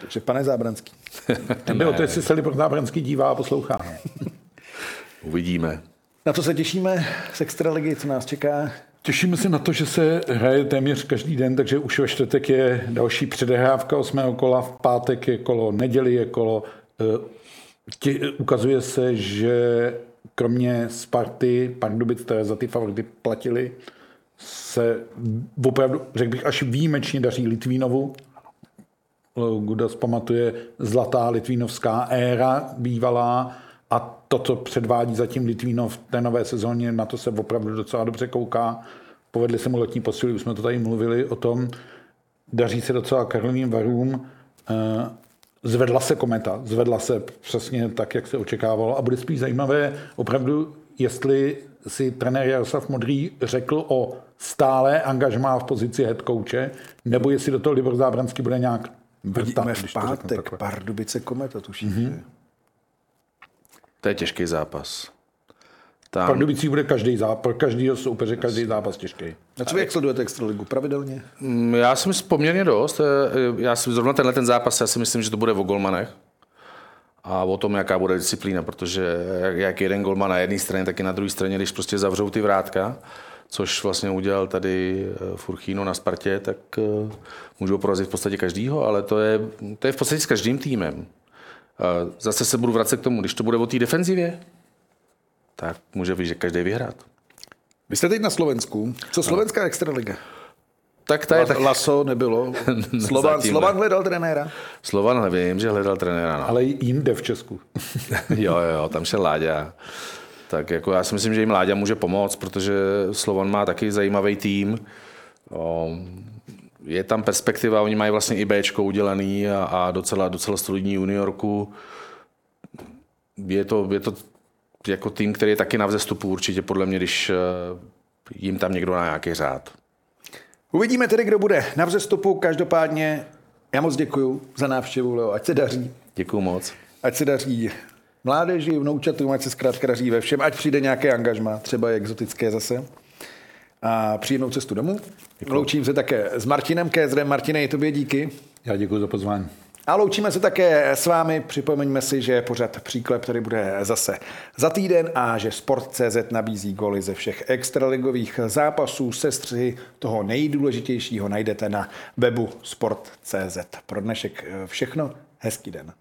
Takže pane Zábranský. Tebe o té si Selibor Zábranský dívá a poslouchá. Uvidíme. Na co se těšíme z Extraligy, co nás čeká? Těšíme se na to, že se hraje téměř každý den, takže už ve čtvrtek je další předehrávka osmého kola, v pátek je kolo, neděli je kolo. Eh, tě, ukazuje se, že kromě Sparty, Pardubic, které za ty favority platili, se opravdu, řekl bych, až výjimečně daří Litvínovu. Kdo pamatuje zlatá litvínovská éra bývalá a to, co předvádí zatím Litvínov v té nové sezóně, na to se opravdu docela dobře kouká. Povedli se mu letní posily, už jsme to tady mluvili o tom. Daří se docela Karlovým varům. Eh, zvedla se kometa, zvedla se přesně tak, jak se očekávalo a bude spíš zajímavé opravdu, jestli si trenér Jaroslav Modrý řekl o stále angažmá v pozici head coache, nebo jestli do toho Libor Zábranský bude nějak vrtat. Vidíme v pátek Pardubice Kometa, tuším. Mm-hmm. To je těžký zápas. Tam... Pardubicí bude každý zápas, každý soupeře, každý zápas těžký. A co vy jak sledujete Extraligu? Pravidelně? Mm, já si myslím poměrně dost. Já si zrovna tenhle ten zápas, já si myslím, že to bude o golmanech a o tom, jaká bude disciplína, protože jak jeden golman na jedné straně, tak i na druhé straně, když prostě zavřou ty vrátka, což vlastně udělal tady eh, Furchino na Spartě, tak eh, můžou porazit v podstatě každýho, ale to je, to je v podstatě s každým týmem. Zase se budu vracet k tomu, když to bude o té defenzivě, tak může že každý vyhrát. Vy jste teď na Slovensku. Co slovenská extraliga? Tak ta je tak... Laso nebylo. Slovan, Slovan hledal trenéra? Slovan nevím, že hledal trenéra. No. Ale jinde v Česku. jo, jo, tam šel Láďa. Tak jako já si myslím, že jim Láďa může pomoct, protože Slovan má taky zajímavý tým. Je tam perspektiva, oni mají vlastně i B udělaný a, a docela, docela solidní juniorku. Je to, je to jako tým, který je taky na vzestupu určitě podle mě, když eh, jim tam někdo na nějaký řád. Uvidíme tedy, kdo bude na vzestupu. Každopádně já moc děkuji za návštěvu, Leo. Ať se daří. Děkuji moc. Ať se daří mládeži, vnoučatům, ať se zkrátka daří ve všem, ať přijde nějaké angažma, třeba exotické zase. A příjemnou cestu domů. Děkuji. Loučím se také s Martinem Kézrem. Martine, i tobě díky. Já děkuji za pozvání. A loučíme se také s vámi. Připomeňme si, že pořád příklep tady bude zase za týden a že Sport.cz nabízí goly ze všech extraligových zápasů. Sestři toho nejdůležitějšího najdete na webu Sport.cz. Pro dnešek všechno. Hezký den.